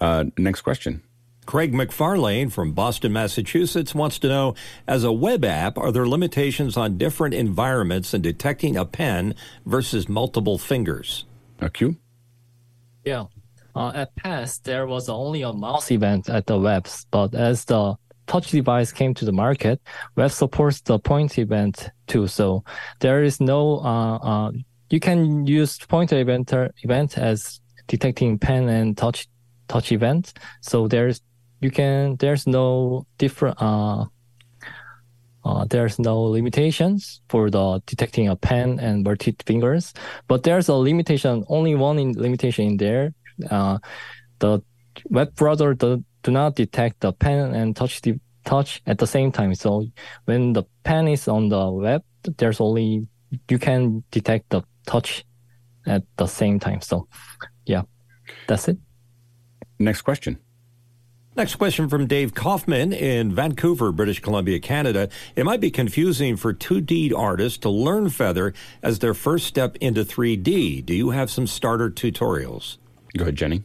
Uh, next question. Craig McFarlane from Boston, Massachusetts wants to know As a web app, are there limitations on different environments in detecting a pen versus multiple fingers? A A Kyu? Yeah. Uh, at past, there was only a mouse event at the webs, but as the touch device came to the market, web supports the point event too. So there is no, uh, uh, you can use pointer event, event as detecting pen and touch, touch event. So there's, you can, there's no different, uh, uh, there's no limitations for the detecting a pen and multi fingers, but there's a limitation, only one in, limitation in there. Uh, the web browser the, do not detect the pen and touch the touch at the same time. So when the pen is on the web, there's only you can detect the touch at the same time. So yeah, that's it. Next question. Next question from Dave Kaufman in Vancouver, British Columbia, Canada. It might be confusing for 2D artists to learn Feather as their first step into 3D. Do you have some starter tutorials? Go ahead, Jenny.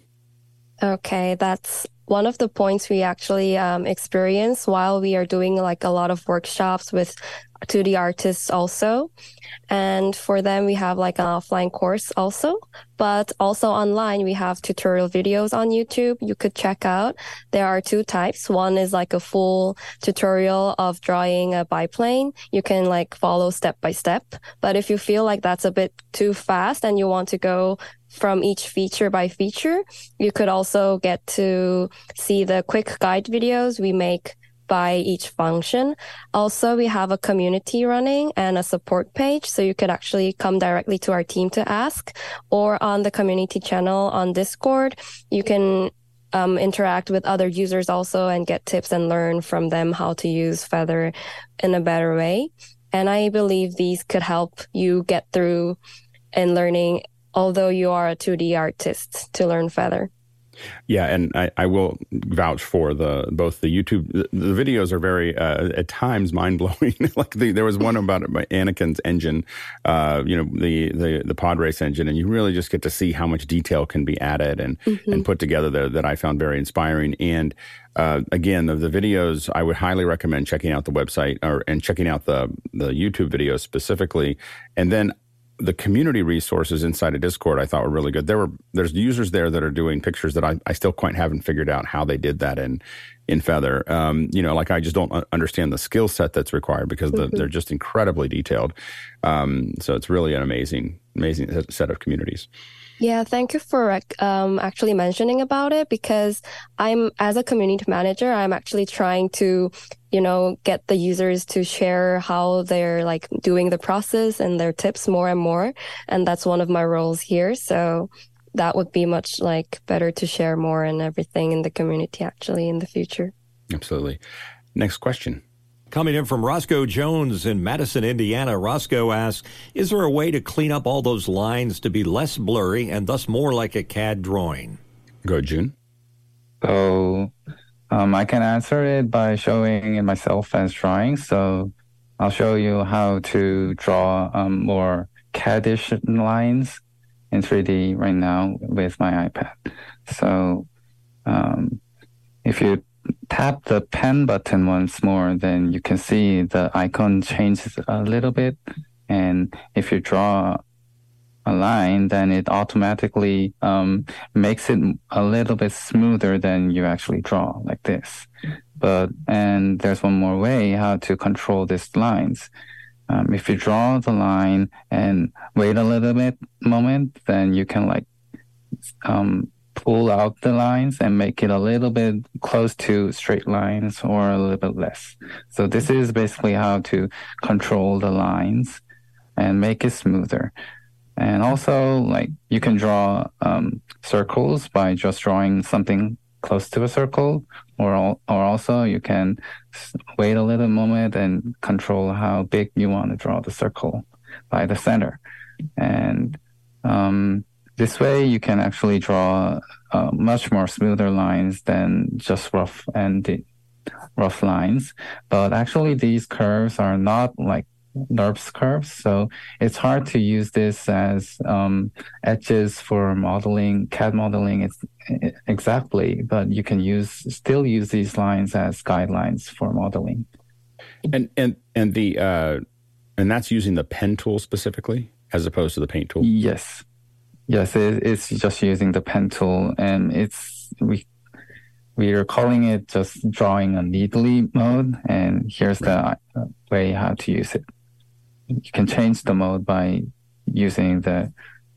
Okay, that's one of the points we actually um, experience while we are doing like a lot of workshops with 2D artists also. And for them, we have like an offline course also, but also online, we have tutorial videos on YouTube you could check out. There are two types. One is like a full tutorial of drawing a biplane. You can like follow step by step. But if you feel like that's a bit too fast and you want to go from each feature by feature. You could also get to see the quick guide videos we make by each function. Also, we have a community running and a support page. So you could actually come directly to our team to ask or on the community channel on Discord. You can um, interact with other users also and get tips and learn from them how to use Feather in a better way. And I believe these could help you get through and learning, although you are a 2D artist, to learn Feather. Yeah, and I, I, will vouch for the both the YouTube. The, the videos are very uh, at times mind blowing. like the, there was one about Anakin's engine, uh, you know, the, the the pod race engine, and you really just get to see how much detail can be added and mm-hmm. and put together there that I found very inspiring. And uh, again, the, the, videos I would highly recommend checking out the website or and checking out the the YouTube videos specifically, and then the community resources inside of Discord I thought were really good. There were there's users there that are doing pictures that I, I still quite haven't figured out how they did that in in Feather. Um, you know, like I just don't understand the skill set that's required because the, mm-hmm. they're just incredibly detailed. Um, so it's really an amazing amazing set of communities. Yeah, thank you for um, actually mentioning about it because I'm, as a community manager, I'm actually trying to, you know, get the users to share how they're like doing the process and their tips more and more. And that's one of my roles here. So that would be much like better to share more and everything in the community actually in the future. Absolutely. Next question. Coming in from Roscoe Jones in Madison, Indiana, Roscoe asks, is there a way to clean up all those lines to be less blurry and thus more like a CAD drawing? Go, Jun. So oh, um, I can answer it by showing it myself as drawing. So I'll show you how to draw um, more CADish lines in 3D right now with my iPad. So um, if you tap the pen button once more, then you can see the icon changes a little bit. And if you draw a line, then it automatically um, makes it a little bit smoother than you actually draw, like this. But and there's one more way how to control these lines. Um, if you draw the line and wait a little bit moment, then you can like um, pull out the lines and make it a little bit close to straight lines or a little bit less. So this is basically how to control the lines and make it smoother. And also, like you can draw um, circles by just drawing something close to a circle, or or also you can wait a little moment and control how big you want to draw the circle by the center. And um, this way, you can actually draw uh, much more smoother lines than just rough and rough lines. But actually, these curves are not like NURBS curves, so it's hard to use this as um, edges for modeling, CAD modeling. It's exactly, but you can use still use these lines as guidelines for modeling. And and and the uh, and that's using the pen tool specifically as opposed to the paint tool. Yes. Yes, it, it's just using the pen tool, and it's we we are calling it just drawing a neatly mode, and here's the way how to use it. You can change the mode by using the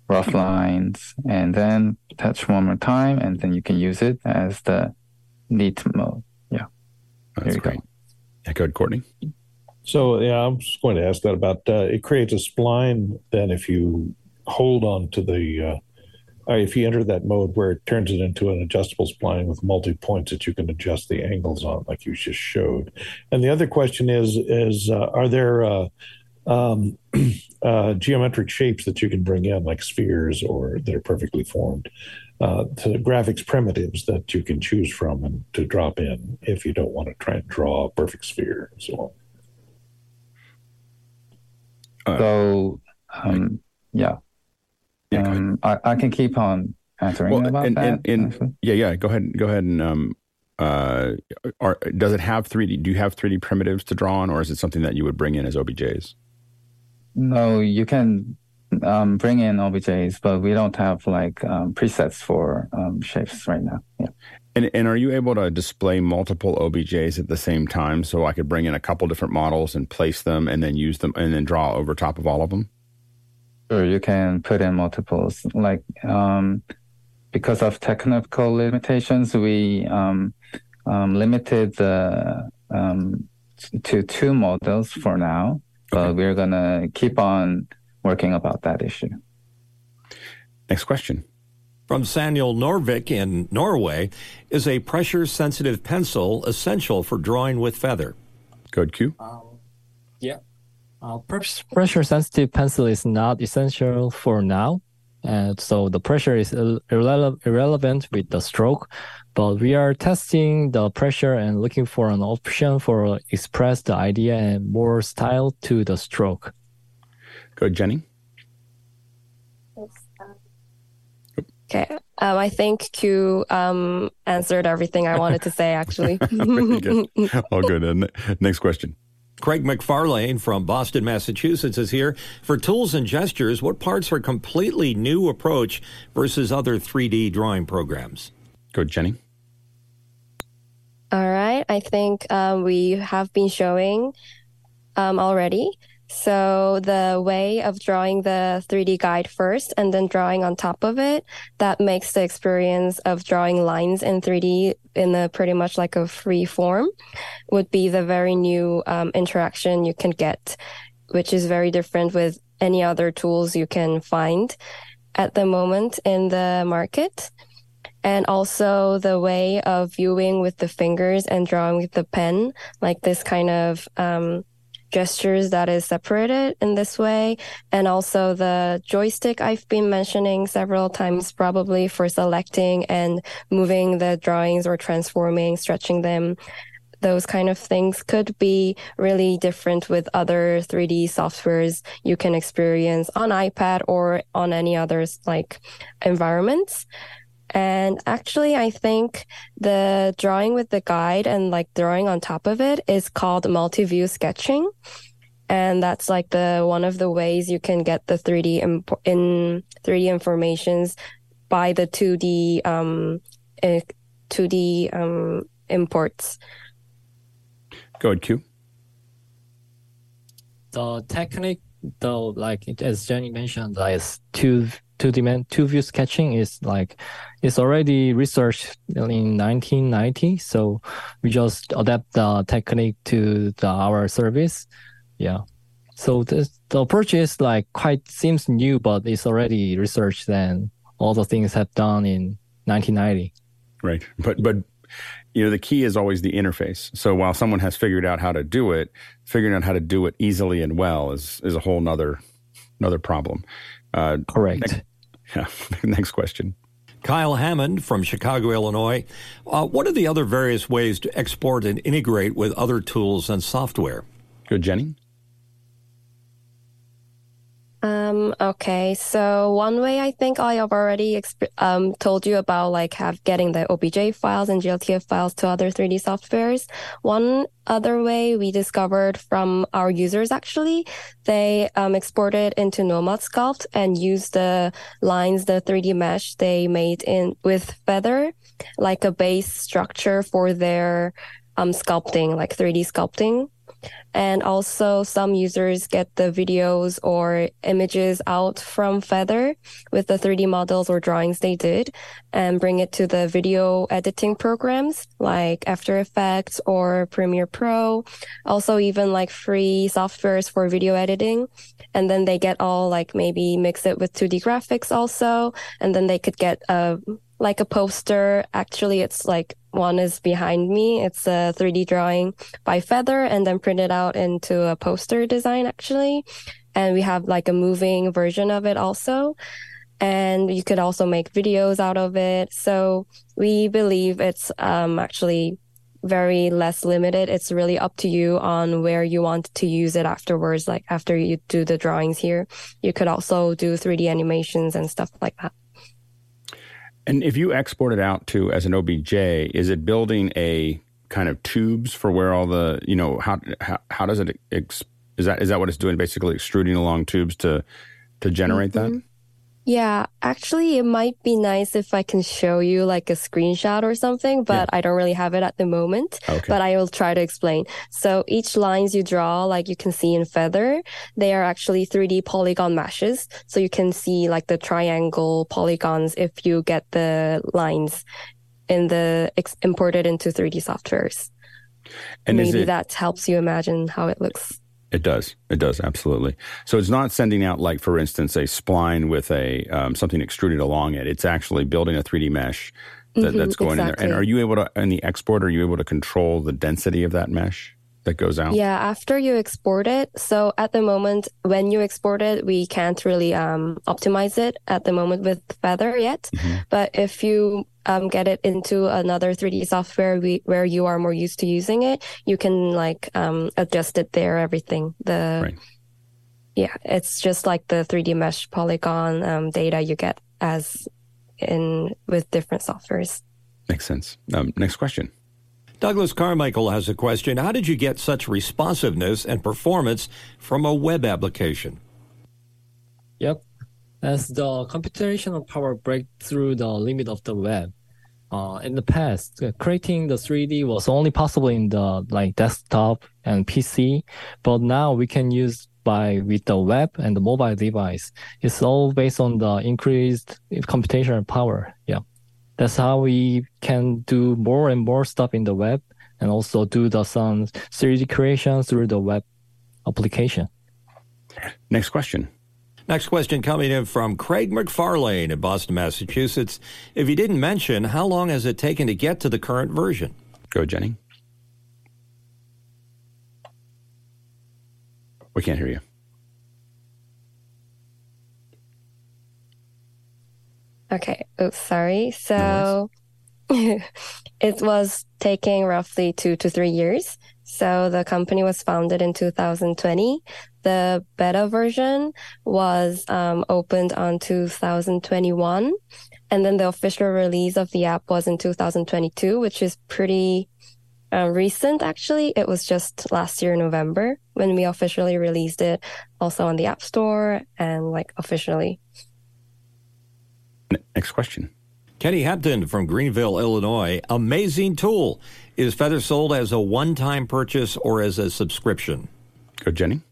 rough lines, and then touch one more time, and then you can use it as the neat mode. Yeah, that's great. Go. Yeah, go ahead, Courtney. So yeah, I'm just going to ask that about uh, it creates a spline. Then if you hold on to the uh, uh, if you enter that mode where it turns it into an adjustable spline with multi points that you can adjust the angles on, like you just showed. And the other question is: is uh, are there uh, um, uh, geometric shapes that you can bring in, like spheres, or that are perfectly formed? Uh, to graphics primitives that you can choose from and to drop in if you don't want to try and draw a perfect sphere and so on. So, um, yeah. Yeah, um, I, I can keep on answering well, about and, that. And, and, yeah, yeah. Go ahead. Go ahead and um, uh, are, does it have 3D? Do you have 3D primitives to draw on, or is it something that you would bring in as OBJs? No, you can um, bring in OBJs, but we don't have like um, presets for um, shapes right now. Yeah. And, and are you able to display multiple OBJs at the same time? So I could bring in a couple different models and place them, and then use them, and then draw over top of all of them. Sure, you can put in multiples. Like um, because of technical limitations, we um, um, limited the um, to two models for now, but okay. we're gonna keep on working about that issue. Next question. From Samuel Norvik in Norway, is a pressure sensitive pencil essential for drawing with feather? Code Kyu. Um, yeah. Uh, pressure sensitive pencil is not essential for now. And so the pressure is irrele- irrelevant with the stroke, but we are testing the pressure and looking for an option for express the idea and more style to the stroke. Good, Jenny. Okay. Um, I think Kyu um, answered everything I wanted to say, actually. good. All good. Uh, next question. Craig McFarlane from Boston, Massachusetts is here. For tools and gestures, what parts are completely new approach versus other 3D drawing programs? Good, Jenny. All right. I think um, we have been showing um, already. So the way of drawing the 3D guide first and then drawing on top of it, that makes the experience of drawing lines in 3D in a pretty much like a free form would be the very new um, interaction you can get, which is very different with any other tools you can find at the moment in the market. And also the way of viewing with the fingers and drawing with the pen, like this kind of, um, gestures that is separated in this way. And also the joystick I've been mentioning several times, probably for selecting and moving the drawings or transforming, stretching them. Those kind of things could be really different with other 3D softwares you can experience on iPad or on any others like environments. And actually, I think the drawing with the guide and like drawing on top of it is called multi-view sketching. And that's like the one of the ways you can get the 3D imp- in 3D informations by the 2D um 2D um imports. Go ahead, Kyu. The technique, though, like as Jenny mentioned, like two two dimension two view sketching is like it's already researched in 1990 so we just adapt the technique to the our service. Yeah. So the, the approach is like quite seems new but it's already researched and all the things have done in 1990 right. But but you know the key is always the interface. So while someone has figured out how to do it figuring out how to do it easily and well is is a whole nother another problem uh, Correct. Next, yeah. next question. Kyle Hammond from Chicago, Illinois. Uh, what are the other various ways to export and integrate with other tools and software? Good, Jenny. Um, okay, so one way I think I have already um, told you about like have getting the OBJ files and GLTF files to other 3D softwares. One other way we discovered from our users actually, they um, exported into Nomad Sculpt and used the lines, the 3D mesh they made in with Feather, like a base structure for their um, sculpting, like 3D sculpting. And also some users get the videos or images out from Feather with the 3D models or drawings they did and bring it to the video editing programs like After Effects or Premiere Pro. Also even like free softwares for video editing. And then they get all like maybe mix it with 2D graphics also. And then they could get a like a poster. Actually, it's like one is behind me. It's a 3D drawing by Feather and then printed out into a poster design actually. And we have like a moving version of it also. And you could also make videos out of it. So we believe it's um, actually very less limited. It's really up to you on where you want to use it afterwards. Like after you do the drawings here, you could also do 3D animations and stuff like that. And if you export it out to as an OBJ, is it building a kind of tubes for where all the you know how how, how does it ex, is that is that what it's doing? Basically, extruding along tubes to to generate mm-hmm. that. Yeah, actually, it might be nice if I can show you like a screenshot or something, but yeah. I don't really have it at the moment. Okay. But I will try to explain. So each lines you draw, like you can see in Feather, they are actually 3D polygon meshes. So you can see like the triangle polygons if you get the lines in the ex- imported into 3D softwares. And maybe it- that helps you imagine how it looks. It does. It does absolutely. So it's not sending out like, for instance, a spline with a um, something extruded along it. It's actually building a 3D mesh that, Mhm, that's going in there. And are you able to in the export? Are you able to control the density of that mesh that goes out? Yeah, after you export it. So at the moment, when you export it, we can't really um, optimize it at the moment with Feather yet. Mm-hmm. But if you um, get it into another 3D software we, where you are more used to using it, you can like um, adjust it there, everything. The Right. yeah, it's just like the 3D mesh polygon um, data you get as in with different softwares. Makes sense. Um, next question. Douglas Carmichael has a question. How did you get such responsiveness and performance from a web application? Yep. As the computational power break through the limit of the web. Uh, in the past, creating the 3D was only possible in the like desktop and PC, but now we can use by with the web and the mobile device. It's all based on the increased computational power. Yeah, that's how we can do more and more stuff in the web, and also do the some 3D creation through the web application. Next question. Next question coming in from Craig McFarlane in Boston, Massachusetts. If you didn't mention, how long has it taken to get to the current version? Go, Jenny. We can't hear you. Okay. Oh, sorry. So it was taking roughly two to three years. So the company was founded in 2020. The beta version was um, opened on 2021. And then the official release of the app was in 2022, which is pretty uh, recent, actually. It was just last year, November, when we officially released it also on the App Store and like officially. Next question. Kenny Hampton from Greenville, Illinois. Amazing tool. Is Feather sold as a one time purchase or as a subscription? Go, Jenny.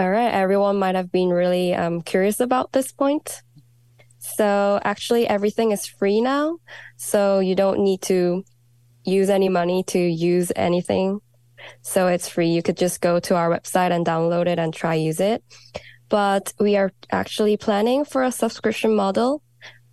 All right, everyone might have been really um, curious about this point. So actually, everything is free now. So you don't need to use any money to use anything. So it's free. You could just go to our website and download it and try use it. But we are actually planning for a subscription model.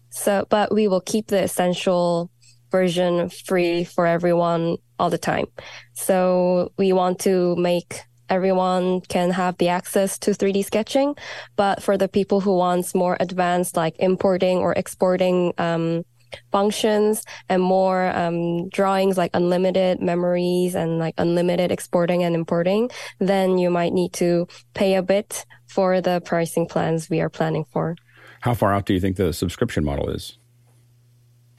So, but we will keep the essential version free for everyone all the time. So we want to make everyone can have the access to 3D sketching, but for the people who wants more advanced like importing or exporting um, functions and more um, drawings like unlimited memories and like unlimited exporting and importing, then you might need to pay a bit for the pricing plans we are planning for. How far out do you think the subscription model is?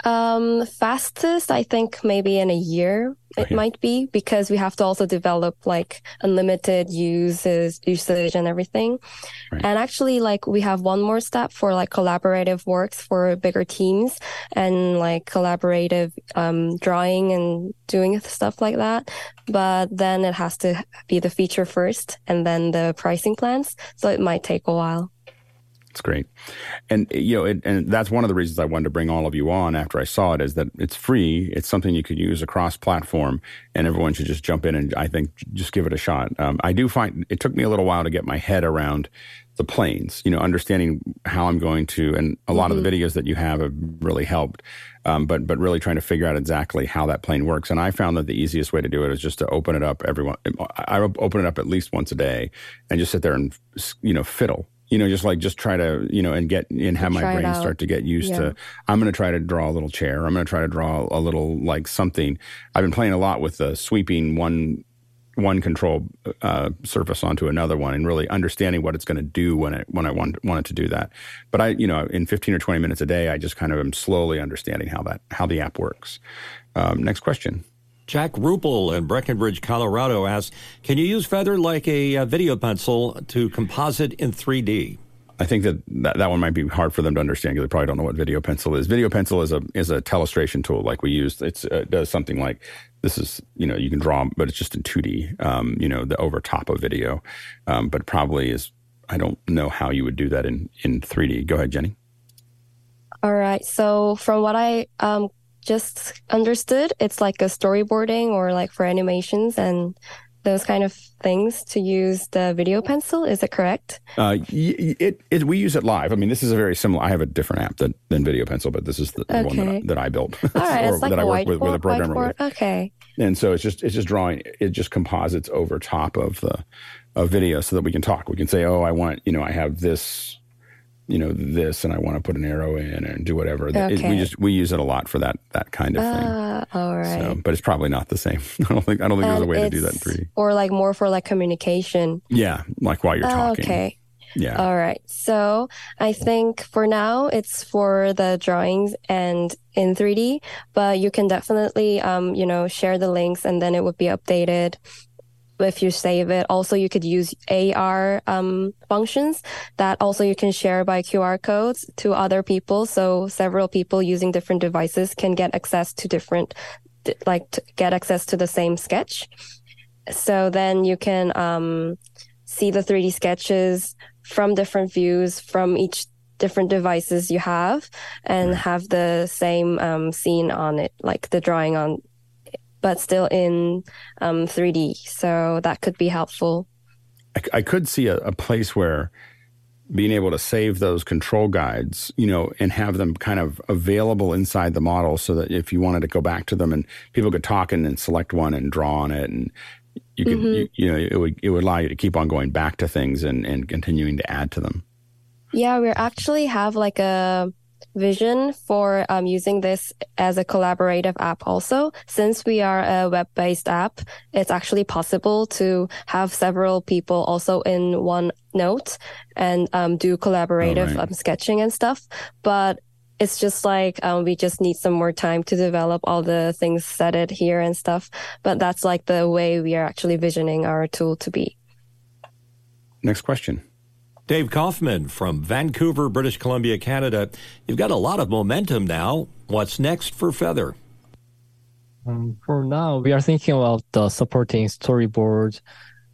Um, fastest, I think maybe in a year it Okay. might be because we have to also develop like unlimited uses, usage and everything. Right. And actually, like we have one more step for like collaborative works for bigger teams and like collaborative um, drawing and doing stuff like that. But then it has to be the feature first and then the pricing plans. So it might take a while. It's great, and you know, it, and that's one of the reasons I wanted to bring all of you on after I saw it is that it's free. It's something you could use across platform, and everyone should just jump in and I think just give it a shot. Um, I do find it took me a little while to get my head around the planes. You know, understanding how I'm going to, and a lot of the videos that you have have really helped. Um, but but really trying to figure out exactly how that plane works, and I found that the easiest way to do it is just to open it up. Everyone, I open it up at least once a day, and just sit there and you know fiddle you know, just like just try to, you know, and get and have my brain start to get used Yeah. to. I'm going to try to draw a little chair. I'm going to try to draw a little like something. I've been playing a lot with the sweeping one one control uh, surface onto another one and really understanding what it's going to do when it when I want want it to do that. But I, you know, in 15 or 20 minutes a day, I just kind of am slowly understanding how that how the app works. Um, next question. Jack Rupel in Breckenridge, Colorado asks Can you use Feather like a uh, video pencil to composite in 3D? I think that, that that one might be hard for them to understand because they probably don't know what Video Pencil is. Video Pencil is a is a telestration tool like we use. It's uh, it does something like this is you know you can draw, but it's just in two D. Um, you know the over top of video, um, but probably is I don't know how you would do that in in three D. Go ahead, Jenny. All right. So from what I um just understood, it's like a storyboarding or like for animations and those kind of things to use the video pencil. Is it correct? Uh, it, it, we use it live. I mean, this is a very similar. I have a different app than, than Video Pencil, but this is the, Okay. one that I, that I built. All right, or it's like that a I work with, with a programmer with. Okay. And so it's just it's just drawing. It just composites over top of the of video so that we can talk. We can say, oh, I want you know, I have this, you know, this, and I want to put an arrow in and do whatever. It- we just we use it a lot for that that kind of thing. Ah, all right. So, but it's probably not the same. I don't think I don't think there's a way to do that in it's- 3D. Or like more for like communication. Yeah, like while you're Oh, talking. okay. Yeah. All right. So I think for now it's for the drawings and in 3D, but you can definitely, um, you know, share the links and then it would be updated if you save it. Also, you could use AR um, functions that also you can share by QR codes to other people. So several people using different devices can get access to different, like get access to the same sketch. So then you can um, see the 3D sketches from different views from each different devices you have and have the same um, scene on it, like the drawing on, but still in um, 3D. So that could be helpful. I, I could see a, a place where being able to save those control guides, you know, and have them kind of available inside the model so that if you wanted to go back to them and people could talk and then select one and draw on it and you could, Mhm. you, you know, it would, it would allow you to keep on going back to things and, and continuing to add to them. Yeah, we actually have like a vision for um, using this as a collaborative app also. Since we are a web-based app, it's actually possible to have several people also in one note and um, do collaborative right. um, sketching and stuff. But it's just like um, we just need some more time to develop all the things set it here and stuff. But that's like the way we are actually visioning our tool to be. Next question. Dave Kaufman from Vancouver, British Columbia, Canada. You've got a lot of momentum now. What's next for Feather? Um, for now, we are thinking about the supporting storyboard,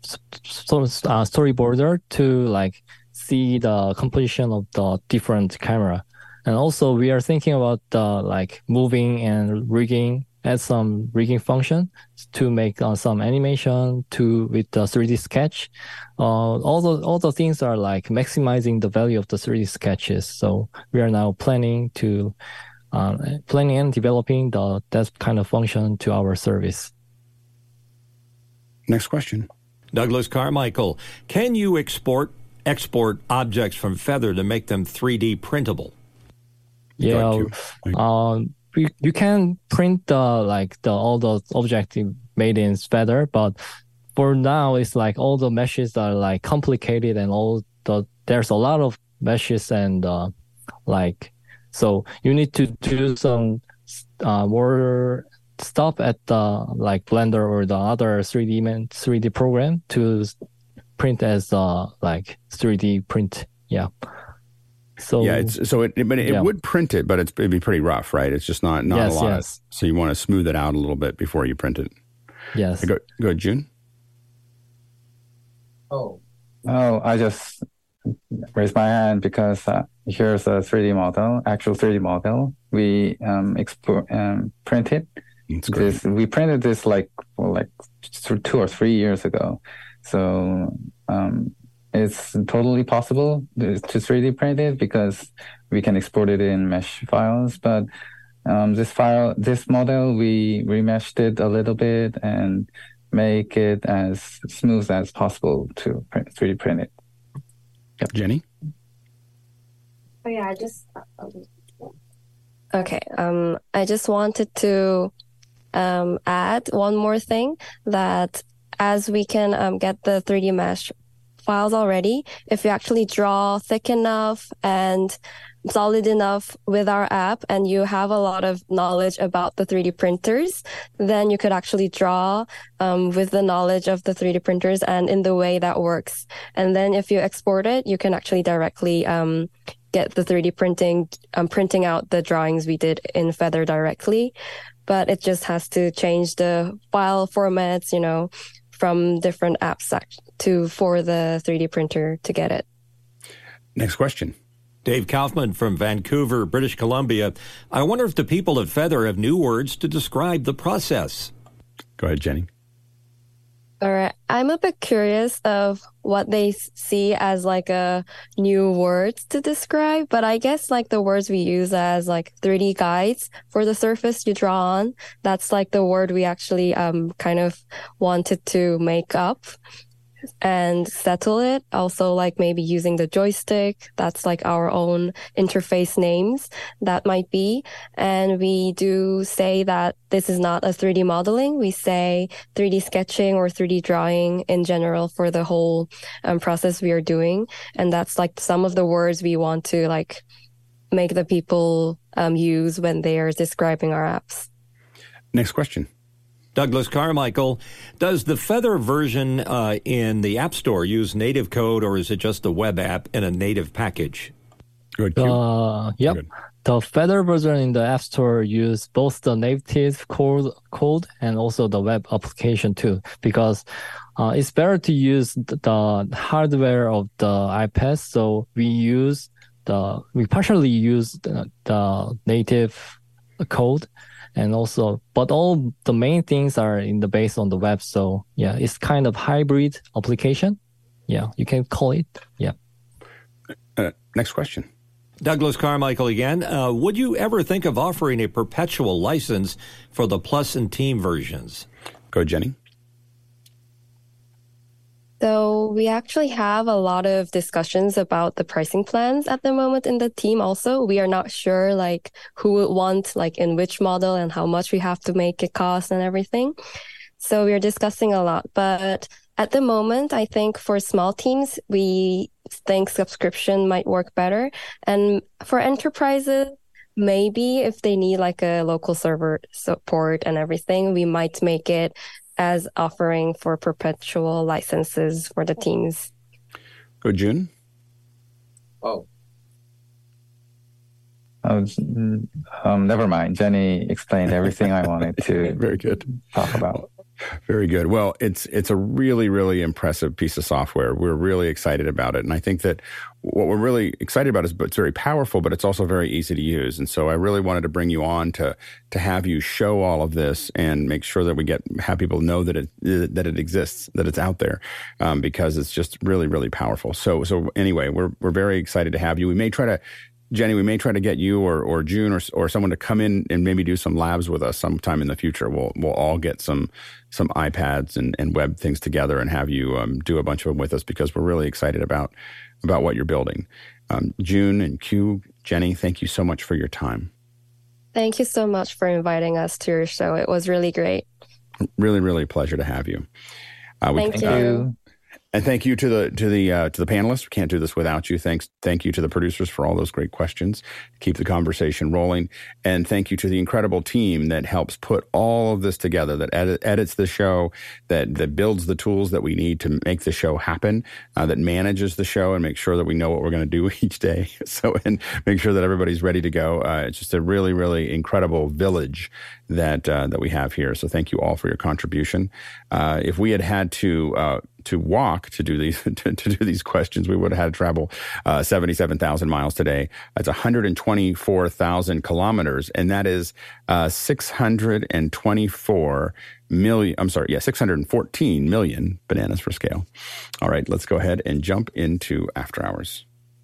so, uh, storyboarder to like see the completion of the different camera, and also we are thinking about the like moving and rigging, add some rigging function to make uh, some animation to with the 3D sketch. Uh, all the all the things are like maximizing the value of the 3D sketches. So we are now planning to um, planning and developing the that kind of function to our service. Next question. Douglas Carmichael, can you export export objects from Feather to make them 3D printable? Yeah, you, you can print the like the all the objects made in Feather, but for now it's like all the meshes are like complicated and all the there's a lot of meshes and uh, like so you need to do some uh, more stuff at the like Blender or the other 3D man 3D program to print as uh like 3D print. Yeah. So yeah, it's so it, but it, yeah. it would print it, but it's, it'd be pretty rough, right? It's just not not Yes, a lot. yes. So you want to smooth it out a little bit before you print it. yes. Go, go ahead, Jun. Oh, Oh, I just raised my hand because uh, here's a 3D model, actual 3D model. We um, export um, printed It's great. this. We printed this like for like two or three years ago, so um, it's totally possible to to 3D print it because we can export it in mesh files. But um, this file, this model, we remeshed it a little bit and make it as smooth as possible to print, 3D print it. Yep. Jenny. Oh yeah, I just okay. Um, I just wanted to um add one more thing that as we can um get the 3D mesh files already, if you actually draw thick enough and solid enough with our app and you have a lot of knowledge about the 3D printers, then you could actually draw um, with the knowledge of the 3D printers and in the way that works. And then if you export it, you can actually directly um, get the 3D printing, um, printing out the drawings we did in Feather directly. But it just has to change the file formats, you know, from different act- to for the 3D printer to get it. Next question. Dave Kaufman from Vancouver, British Columbia. I wonder if the people at Feather have new words to describe the process. Go ahead, Jenny. All right. I'm a bit curious of what they see as like a new words to describe, but I guess like the words we use as like 3D guides for the surface you draw on, that's like the word we actually um kind of wanted to make up and settle it. Also, like maybe using the joystick. That's like our own interface names that might be. And we do say that this is not a 3D modeling. We say 3D sketching or 3D drawing in general for the whole um, process we are doing. And that's like some of the words we want to like make the people um, use when they are describing our apps. Next question. Douglas Carmichael, does the Feather version uh, in the App Store use native code or is it just a web app in a native package? Good. Uh, yep. Good. The Feather version in the App Store use both the native code, code and also the web application too, because uh, it's better to use the hardware of the iPad. So we use the we partially use the, the native code and also but all the main things are in the base on the web. So yeah it's kind of hybrid application. Yeah you can call it yeah. Uh, next question. Douglas carmichael again. Uh, would you ever think of offering a perpetual license for the plus and team versions? Go jenny so we actually have a lot of discussions about the pricing plans at the moment in the team also. We are not sure like who would want like in which model and how much we have to make it cost and everything. So we are discussing a lot, but at the moment, I think for small teams, we think subscription might work better. And for enterprises, maybe if they need like a local server support and everything, we might make it as offering for perpetual licenses for the teams. Go, Jun. Oh. Oh, um, never mind. Jenny explained everything I wanted to Very good. talk about. Very good. Well, it's it's a really really impressive piece of software. We're really excited about it, and I think that what we're really excited about is it's very powerful, but it's also very easy to use. And so I really wanted to bring you on to to have you show all of this and make sure that we get have people know that it that it exists, that it's out there, um, because it's just really really powerful. So so anyway, we're we're very excited to have you. We may try to Jenny, we may try to get you or, or Jun or, or someone to come in and maybe do some labs with us sometime in the future. We'll we'll all get some some iPads and, and web things together and have you um, do a bunch of them with us because we're really excited about about what you're building. Um, Jun and Kyu, Jenny, thank you so much for your time. Thank you so much for inviting us to your show. It was really great. Really, really a pleasure to have you. Uh, we, thank you. And thank you to the to the uh, to the panelists. We can't do this without you. Thanks. Thank you to the producers for all those great questions. Keep the conversation rolling. And thank you to the incredible team that helps put all of this together. That edit, edits the show. That that builds the tools that we need to make the show happen. Uh, that manages the show and makes sure that we know what we're going to do each day. So and make sure that everybody's ready to go. Uh, it's just a really really incredible village that uh, that we have here. So thank you all for your contribution. Uh, if we had had to uh, to walk to do these to, to, do these questions, we would have had to travel uh, seventy seven thousand miles today. That's one hundred and twenty four thousand kilometers, and that is uh, six hundred and twenty four million. I'm sorry, yeah, six hundred and fourteen million bananas for scale. All right, let's go ahead and jump into after hours.